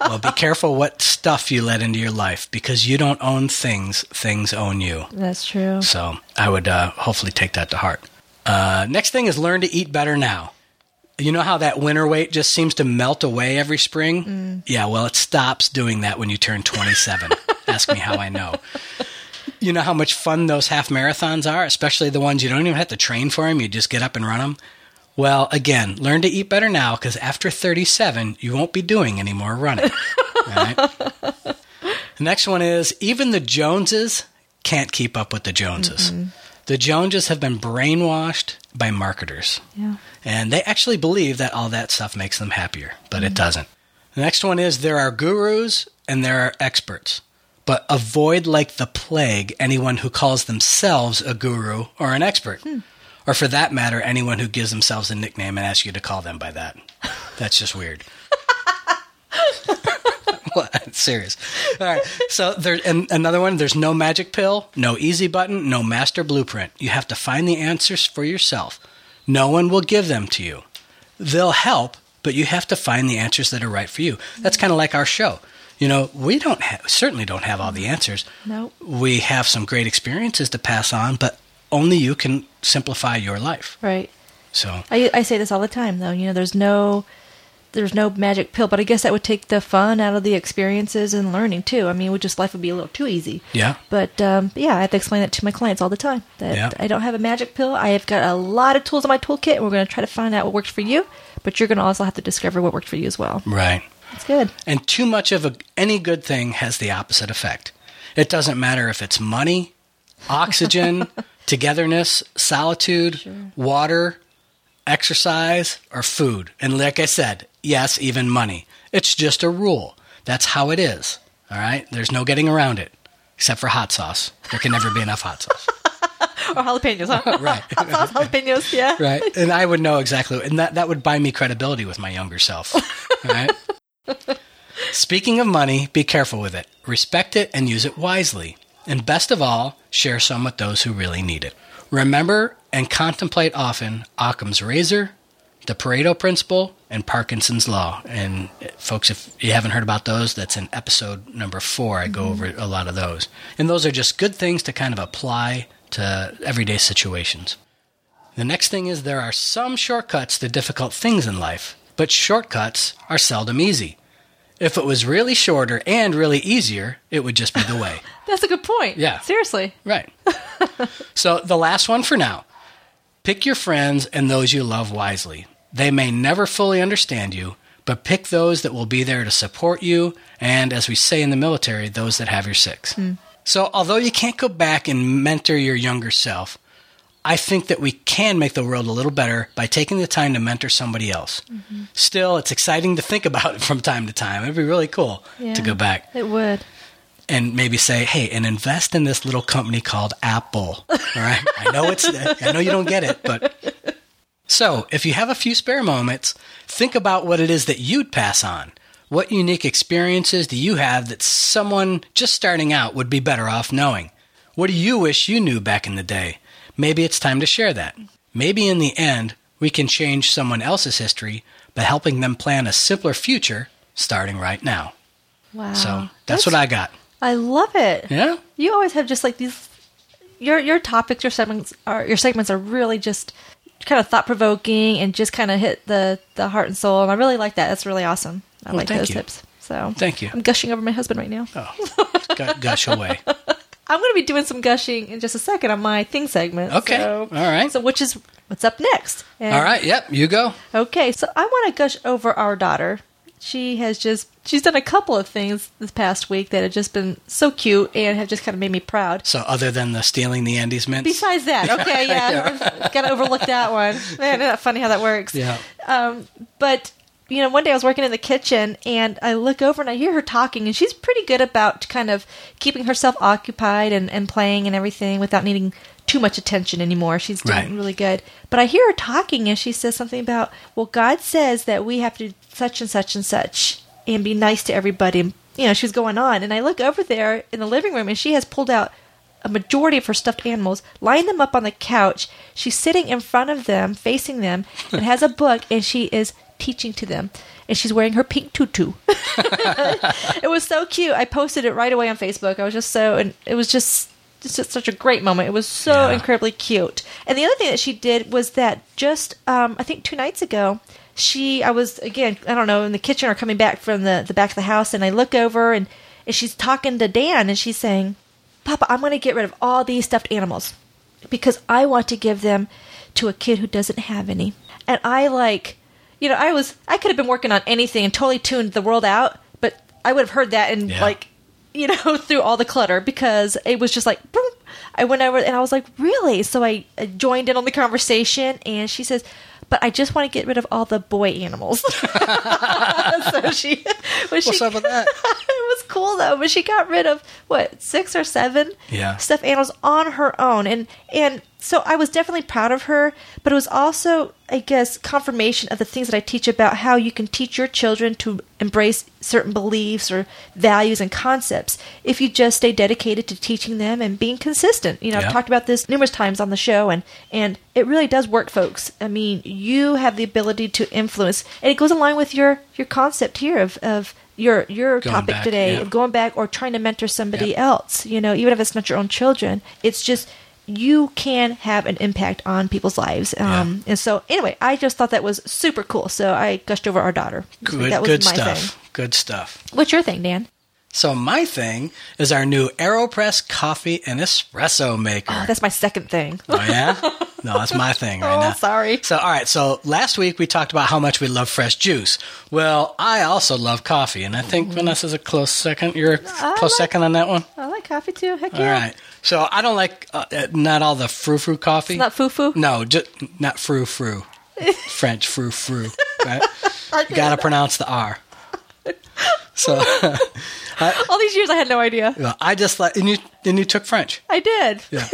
well, be careful what stuff you let into your life because you don't own things, things own you. That's true. So I would uh, hopefully take that to heart. Uh, next thing is learn to eat better now. You know how that winter weight just seems to melt away every spring? Mm. Yeah, well, it stops doing that when you turn 27. *laughs* Ask me how I know. You know how much fun those half marathons are, especially the ones you don't even have to train for them, you just get up and run them? Well, again, learn to eat better now because after 37, you won't be doing any more running. *laughs* Right? The next one is even the Joneses can't keep up with the Joneses. The Joneses have been brainwashed by marketers. Yeah. And they actually believe that all that stuff makes them happier, but it mm-hmm. doesn't. The next one is there are gurus and there are experts. But avoid like the plague anyone who calls themselves a guru or an expert. Hmm. Or for that matter, anyone who gives themselves a nickname and asks you to call them by that. That's just weird. *laughs* what? Serious. All right. So there, and another one. There's no magic pill, no easy button, no master blueprint. You have to find the answers for yourself. No one will give them to you. They'll help, but you have to find the answers that are right for you. That's kind of like our show. You know, we don't ha- certainly don't have all the answers. Nope. We have some great experiences to pass on, but only you can simplify your life. Right. So I, I say this all the time though you know there's no there's no magic pill but i guess that would take the fun out of the experiences and learning too i mean would just life would be a little too easy yeah, but um, yeah i have to explain that to my clients all the time that Yeah. i don't have a magic pill i have got a lot of tools in my toolkit and we're going to try to find out what works for you but you're going to also have to discover what worked for you as well right. That's good And too much of a, any good thing has the opposite effect. It doesn't matter if it's money, oxygen, *laughs* togetherness, solitude, water, exercise, or food. And like I said, yes, even money. It's just a rule. That's how it is. All right? There's no getting around it, except for hot sauce. There can never be enough hot sauce. *laughs* or jalapenos huh *laughs* Right. hot sauce jalapenos yeah right? And I would know exactly, and that, that would buy me credibility with my younger self. All right? *laughs* Speaking of money, be careful with it. Respect it and use it wisely. And best of all, share some with those who really need it. Remember and contemplate often Occam's razor, the Pareto principle, and Parkinson's law. And uh, folks, if you haven't heard about those, that's in episode number four. I go over a lot of those. And those are just good things to kind of apply to everyday situations. The next thing is there are some shortcuts to difficult things in life, but shortcuts are seldom easy. If it was really shorter and really easier, it would just be the way. *laughs* That's a good point. Yeah. Seriously. Right. *laughs* so the last one for now. Pick your friends and those you love wisely. They may never fully understand you, but pick those that will be there to support you and, as we say in the military, those that have your six. Hmm. So, although you can't go back and mentor your younger self, I think that we can make the world a little better by taking the time to mentor somebody else. Mm-hmm. Still, it's exciting to think about it from time to time. It'd be really cool Yeah. to go back It would. and maybe say, "Hey, and invest in this little company called Apple." All right, I know it's, I know you don't get it, but so if you have a few spare moments, think about what it is that you'd pass on. What unique experiences do you have that someone just starting out would be better off knowing? What do you wish you knew back in the day? Maybe it's time to share that. Maybe in the end, we can change someone else's history by helping them plan a simpler future starting right now. Wow. So that's, what I got. I love it. Yeah? You always have just like these. Your your topics, your segments are your segments are really just kind of thought provoking and just kind of hit the the heart and soul. And I really like that. That's really awesome. I Well, like those you. tips. So Thank you. I'm gushing over my husband right now. Oh, gu- gush away. *laughs* I'm going to be doing some gushing in just a second on my thing segment. Okay. So, All right. So which is what's up next? And- All right. Yep. You go. Okay, so I want to gush over our daughter. She has just she's done a couple of things this past week that have just been so cute and have just kind of made me proud. So, other than the stealing the Andes mints, Besides that, *laughs* okay, yeah, gotta overlook that one. Man, isn't that funny how that works? yeah, Um, but you know, one day I was working in the kitchen and I look over and I hear her talking, and she's pretty good about kind of keeping herself occupied and, and playing and everything without needing too much attention anymore. She's doing Right. really good. But I hear her talking and she says something about, well, God says that we have to do such and such and such and be nice to everybody. And, you know, she's going on. And I look over there in the living room and she has pulled out a majority of her stuffed animals, lined them up on the couch. She's sitting in front of them, facing them, and has a book, and she is teaching to them. And she's wearing her pink tutu. *laughs* it was so cute. I posted it right away on Facebook. I was just so, and it was just, just such a great moment. It was so Yeah. incredibly cute. And the other thing that she did was that just, um, I think two nights ago, she, I was again, I don't know, in the kitchen or coming back from the the back of the house, and I look over and, and she's talking to Dan, and she's saying, "Papa, I'm going to get rid of all these stuffed animals because I want to give them to a kid who doesn't have any." And I like, you know, I was, I could have been working on anything and totally tuned the world out, but I would have heard that and Yeah. like *laughs* you know, through all the clutter because it was just like, boom. I went over and I was like, really? So I, joined in on the conversation and she says, but I just want to get rid of all the boy animals. *laughs* so she, *laughs* when she What's up with that? it was cool though, but she got rid of what six or seven Yeah. stuffed animals on her own, and and so I was definitely proud of her. But it was also, I guess, confirmation of the things that I teach about how you can teach your children to embrace certain beliefs or values and concepts if you just stay dedicated to teaching them and being consistent. You know, Yeah. I've talked about this numerous times on the show, and and it really does work, folks. I mean, you have the ability to influence, and it goes along with your your concept here of of your your Going topic back, today yeah. of going back or trying to mentor somebody Yep. else. You know, even if it's not your own children, it's just you can have an impact on people's lives. Um, And so, anyway, I just thought that was super cool. So I gushed over our daughter. Good, that was good my stuff. thing. Good stuff. What's your thing, Dan? So my thing is our new AeroPress coffee and espresso maker. Oh, that's my second thing. Oh yeah? No, that's my thing *laughs* right Oh, now. sorry. So all right, so last week we talked about how much we love fresh juice. Well, I also love coffee, and I think Vanessa's a close second. You're a close Mm-hmm. like- second on that one. I like coffee too. Heck yeah. right. So I don't like uh, uh, not all the frou frou coffee. It's not foo foo. no, just not frou frou. *laughs* French frou frou. Right? *laughs* you got to pronounce the R. So *laughs* All these years I had no idea. well, I just like, and you, and you took French. I did. Yeah.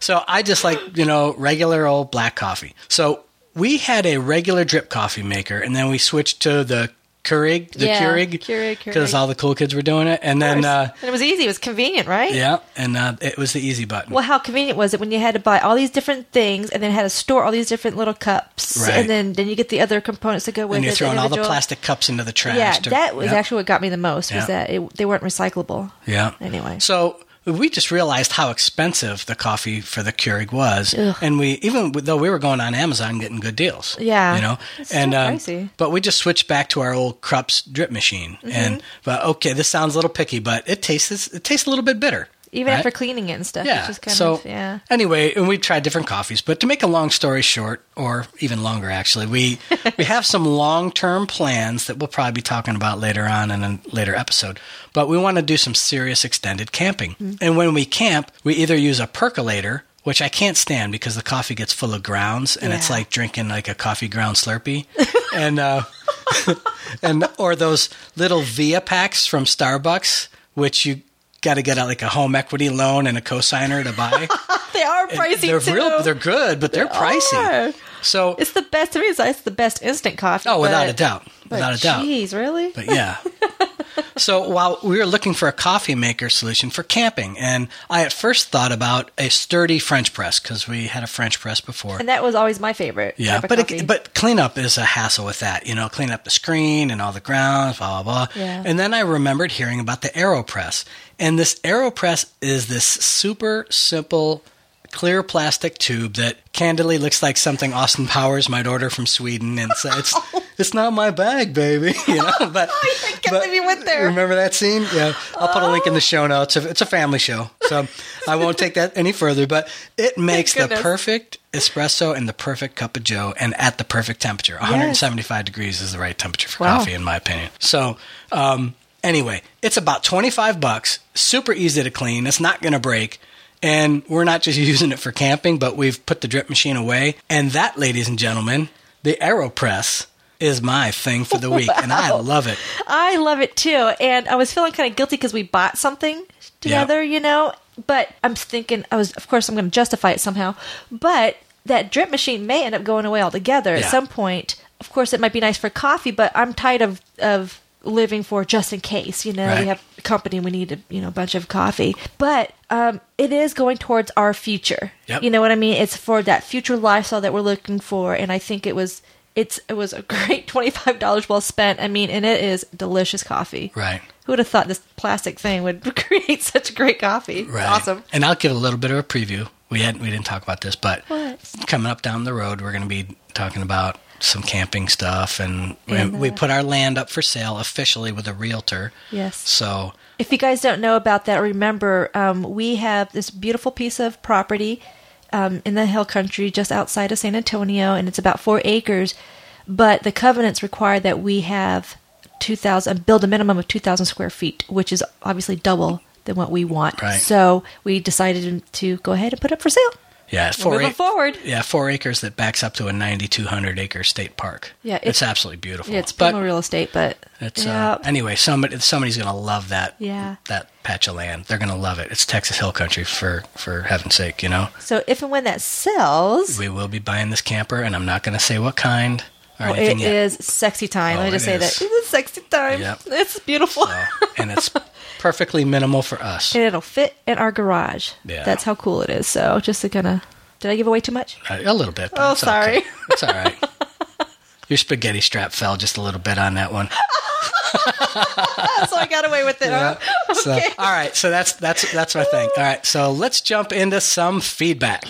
so I just like, you know, regular old black coffee. So we had a regular drip coffee maker and then we switched to the Keurig, the Yeah, Keurig, because all the cool kids were doing it, and then uh, and it was easy. It was convenient, right? yeah, and uh, it was the easy button. Well, how convenient was it when you had to buy all these different things and then had to store all these different little cups, Right. and then then you get the other components that go with it and you're throwing all the plastic cups into the trash. Yeah, to- that was Yep. actually what got me the most. Was Yeah. that it, they weren't recyclable. Yeah. Anyway. So we just realized how expensive the coffee for the Keurig was, Ugh. and we even though we were going on Amazon getting good deals. Yeah. you know, It's and um, but we just switched back to our old Krups drip machine, Mm-hmm. and but okay, this sounds a little picky, but it tastes it tastes a little bit bitter. Even right? after cleaning it and stuff, Yeah. it's just kind so of yeah. anyway, and we tried different coffees. But to make a long story short, or even longer actually, we *laughs* we have some long term plans that we'll probably be talking about later on in a later episode. But we want to do some serious extended camping. Mm-hmm. And when we camp, we either use a percolator. Which I can't stand because the coffee gets full of grounds and it's like drinking like a coffee ground Slurpee, *laughs* and uh, *laughs* and or those little Via packs from Starbucks, which you got to get out like a home equity loan and a cosigner to buy. *laughs* They are pricey they're too. real, they're good, but they're pricey. are. So, It's the best to me. It's, the best instant coffee. oh, without but- a doubt, without a doubt. Jeez, really? But yeah. *laughs* so while we were looking for a coffee maker solution for camping, and I at first thought about a sturdy French press because we had a French press before. and that was always my favorite. Yeah, but it, but cleanup is a hassle with that. You know, clean up the screen and all the grounds, blah blah blah. Yeah. And then I remembered hearing about the Aeropress, and this Aeropress is this super simple. Clear plastic tube that candidly looks like something Austin Powers might order from Sweden, and so it's *laughs* it's not my bag, baby. *laughs* You know, *laughs* but I can't believe you went there. Remember that scene? Yeah, I'll put a link in the show notes. It's a family show, so I won't take that any further. But it makes the perfect espresso and the perfect cup of Joe, and at the perfect temperature. 175 degrees is the right temperature for Wow. coffee, in my opinion. So, um, anyway, it's about 25 bucks. Super easy to clean. It's not going to break. And we're not just *laughs* using it for camping, but we've put the drip machine away. And that, ladies and gentlemen, the AeroPress is my thing for the week, and I love it. I love it too. And I was feeling kind of guilty because we bought something together, you know. But I'm thinking, I was, of course, I'm going to justify it somehow. But that drip machine may end up going away altogether Yeah. at some point. Of course, it might be nice for coffee, but I'm tired of of living for just in case. You know, Right. we have a company, we need a you know bunch of coffee. But um, it is going towards our future. Yep. You know what I mean? It's for that future lifestyle that we're looking for, and I think it was. It's it was a *laughs* great twenty five dollars well spent. I mean, and it is delicious coffee. Right. Who would have thought this plastic thing would *laughs* create such great coffee? It's Right. Awesome. And I'll give a little bit of a preview. We hadn't we didn't talk about this, but What? coming up down the road, we're going to be talking about some camping stuff, and, And, we put our land up for sale officially with a realtor. Yes. So If you guys don't know about that, remember um, we have this beautiful piece of property um, in the hill country just outside of San Antonio, and it's about four acres. But the covenants require that we have two thousand build a minimum of two thousand square feet, which is obviously double than what we want. Right. So we decided to go ahead and put it up for sale. Yeah, it's We're four moving ac- forward. Yeah, four acres that backs up to a ninety-two hundred acre state park. Yeah, it's, it's- absolutely beautiful. Yeah, it's but real estate, but it's yeah, uh, anyway. Somebody somebody's going to love that. Yeah. that patch of land. They're going to love it. It's Texas Hill Country for for heaven's sake. You know. so if and when that sells, We will be buying this camper, and I'm not going to say what kind or oh, anything it yet. is sexy time. Oh, Let me just say is. that it's sexy time. Yep. It's beautiful. So, and it's *laughs* perfectly minimal for us. and it'll fit in our garage. Yeah. That's how cool it is. So just to kind of, did I give away too much? A, a little bit. Oh, it's sorry. Okay. It's all right. *laughs* Your spaghetti strap fell just a little bit on that one. *laughs* so I got away with it. huh? So, all right. So that's that's that's my thing. All right. So let's jump into some feedback.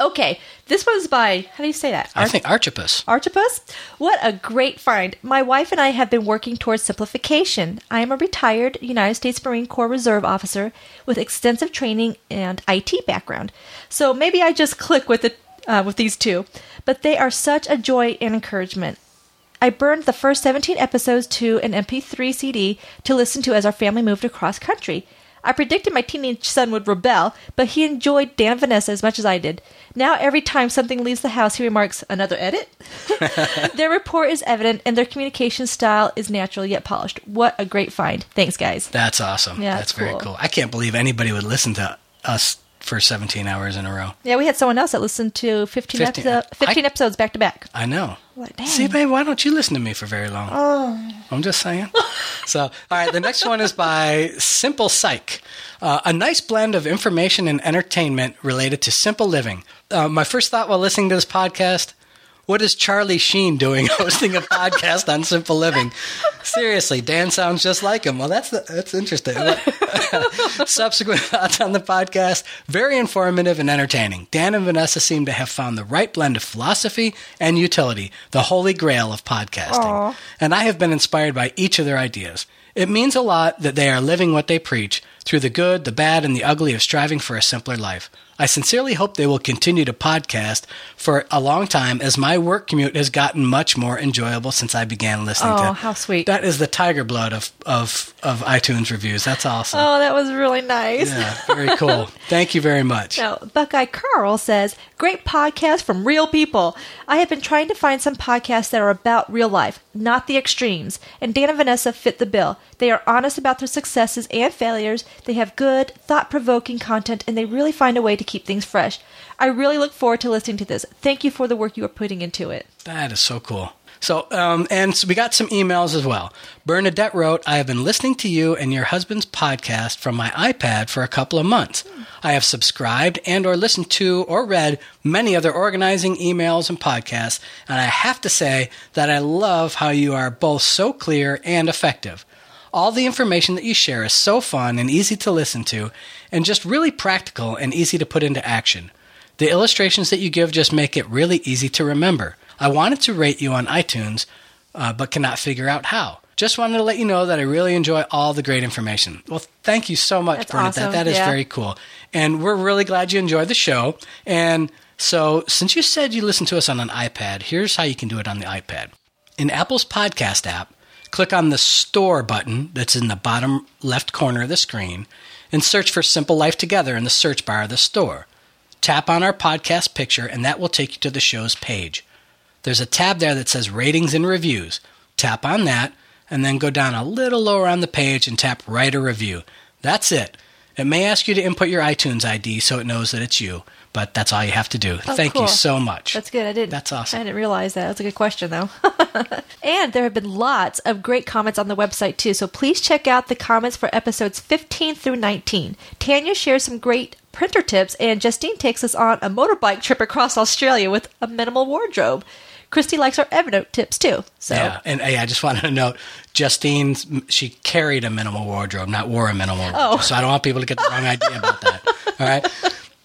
Okay, this one's by how do you say that? I think Archipus. Archipus? What a great find. My wife and I have been working towards simplification. I am a retired United States Marine Corps Reserve officer with extensive training and IT background. So maybe I just click with it uh, with these two, but they are such a joy and encouragement. I burned the first 17 episodes to an MP3 CD to listen to as our family moved across country. I predicted my teenage son would rebel, but he enjoyed Dan Vanessa as much as I did. Now, every time something leaves the house, he remarks, Another edit? *laughs* *laughs* their rapport is evident, and their communication style is natural yet polished. What a great find. Thanks, guys. That's awesome. Yeah, that's it's very cool. cool. I can't believe anybody would listen to us for 17 hours in a row. Yeah, we had someone else that listened to 15, 15. episo- 15 I- episodes back to back. I know. What. See, babe, why don't you listen to me for very long? Oh. I'm just saying. *laughs* so, all right, the next one is by Simple Psych. Uh, a nice blend of information and entertainment related to simple living. Uh, my first thought while listening to this podcast what is Charlie Sheen doing *laughs* hosting a podcast on simple living? Seriously, Dan sounds just like him. Well, that's that's interesting. *laughs* Subsequent thoughts on the podcast very informative and entertaining. Dan and Vanessa seem to have found the right blend of philosophy and utility, the holy grail of podcasting. Aw. And I have been inspired by each of their ideas. It means a lot that they are living what they preach through the good, the bad, and the ugly of striving for a simpler life. I sincerely hope they will continue to podcast for a long time as my work commute has gotten much more enjoyable since I began listening Oh, to Oh, how sweet. That is the tiger blood of, of, of iTunes reviews. That's awesome. Oh, that was really nice. Yeah, very cool. *laughs* Thank you very much. Now, Buckeye Carl says, Great podcast from real people. I have been trying to find some podcasts that are about real life, not the extremes, and Dan and Vanessa fit the bill. They are honest about their successes and failures, they have good, thought provoking content, and they really find a way to keep things fresh. I really look forward to listening to this. Thank you for the work you are putting into it. That is so cool. So, um, and so we got some emails as well. Bernadette wrote, I have been listening to you and your husband's podcast from my iPad for a couple of months. I have subscribed and or listened to or read many other organizing emails and podcasts, and I have to say that I love how you are both so clear and effective. All the information that you share is so fun and easy to listen to, and just really practical and easy to put into action. The illustrations that you give just make it really easy to remember. I wanted to rate you on iTunes, uh, but cannot figure out how. Just wanted to let you know that I really enjoy all the great information. Well, thank you so much, That's Bernadette. awesome. That is Yeah. very cool. And we're really glad you enjoyed the show. And so, since you said you listen to us on an iPad, here's how you can do it on the iPad. In Apple's podcast app, click on the store button that's in the bottom left corner of the screen and search for Simple Life Together in the search bar of the store. Tap on our podcast picture, and that will take you to the show's page. There's a tab there that says Ratings and Reviews. Tap on that, and then go down a little lower on the page and tap Write a Review. That's it. It may ask you to input your iTunes ID so it knows that it's you, but that's all you have to do. Oh, Thank cool. you so much. That's good. I didn't. That's awesome. I didn't realize that. That's a good question, though. *laughs* and there have been lots of great comments on the website too. So please check out the comments for episodes 15 through 19. Tanya shares some great printer tips, and Justine takes us on a motorbike trip across Australia with a minimal wardrobe. Christy likes our Evernote tips too. So Yeah, and hey, I just wanted to note, Justine, she carried a minimal wardrobe, not wore a minimal oh. wardrobe. Oh. So I don't want people to get the wrong idea about that. *laughs* All right.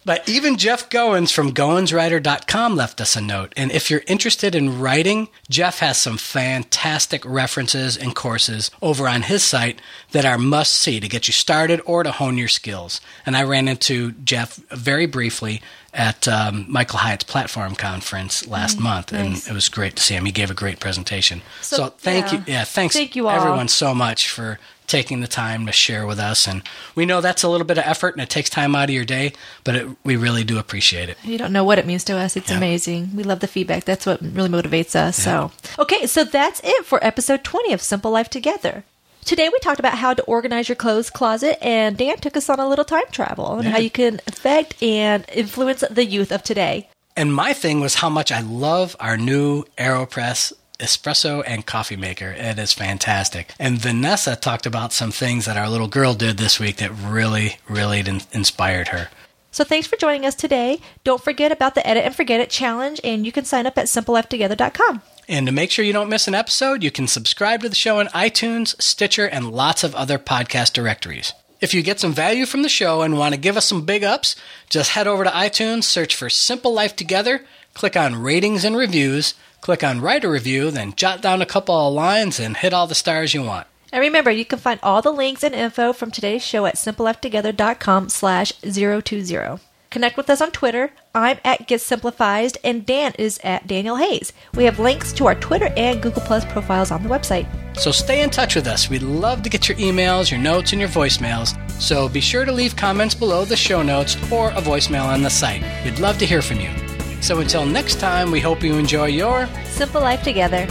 But even Jeff Goins from GoinsWriter.com left us a note. And if you're interested in writing, Jeff has some fantastic references and courses over on his site that are must see to get you started or to hone your skills. And I ran into Jeff very briefly at um, Michael Hyatt's platform conference last month, and Mm, it was great to see him. He gave a great presentation. So, So, thank yeah. you, yeah, thanks, Thank you all. everyone so much for taking the time to share with us. And we know that's a little bit of effort and it takes time out of your day, but it, we really do appreciate it. You don't know what it means to us. It's Yeah. amazing. We love the feedback. That's what really motivates us. So, okay, so that's it for episode 20 of Simple Life Together. Today we talked about how to organize your clothes closet, and Dan took us on a little time travel and Yeah. how you can affect and influence the youth of today. And my thing was how much I love our new AeroPress espresso and coffee maker. It is fantastic. And Vanessa talked about some things that our little girl did this week that really, really in- inspired her. So thanks for joining us today. Don't forget about the Edit and Forget It challenge, and you can sign up at simplelifetogether.com. And to make sure you don't miss an episode, you can subscribe to the show on iTunes, Stitcher, and lots of other podcast directories. If you get some value from the show and want to give us some big ups, just head over to iTunes, search for Simple Life Together, click on Ratings and Reviews, click on Write a Review, then jot down a couple of lines and hit all the stars you want. And remember, you can find all the links and info from today's show at simplelifetogether.com slash 020. Connect with us on Twitter. I'm at Get Simplified, and Dan is at Daniel Hayes. We have links to our Twitter and Google Plus profiles on the website. So stay in touch with us. We'd love to get your emails, your notes, and your voicemails. So be sure to leave comments below the show notes or a voicemail on the site. We'd love to hear from you. So until next time, we hope you enjoy your Simple Life Together.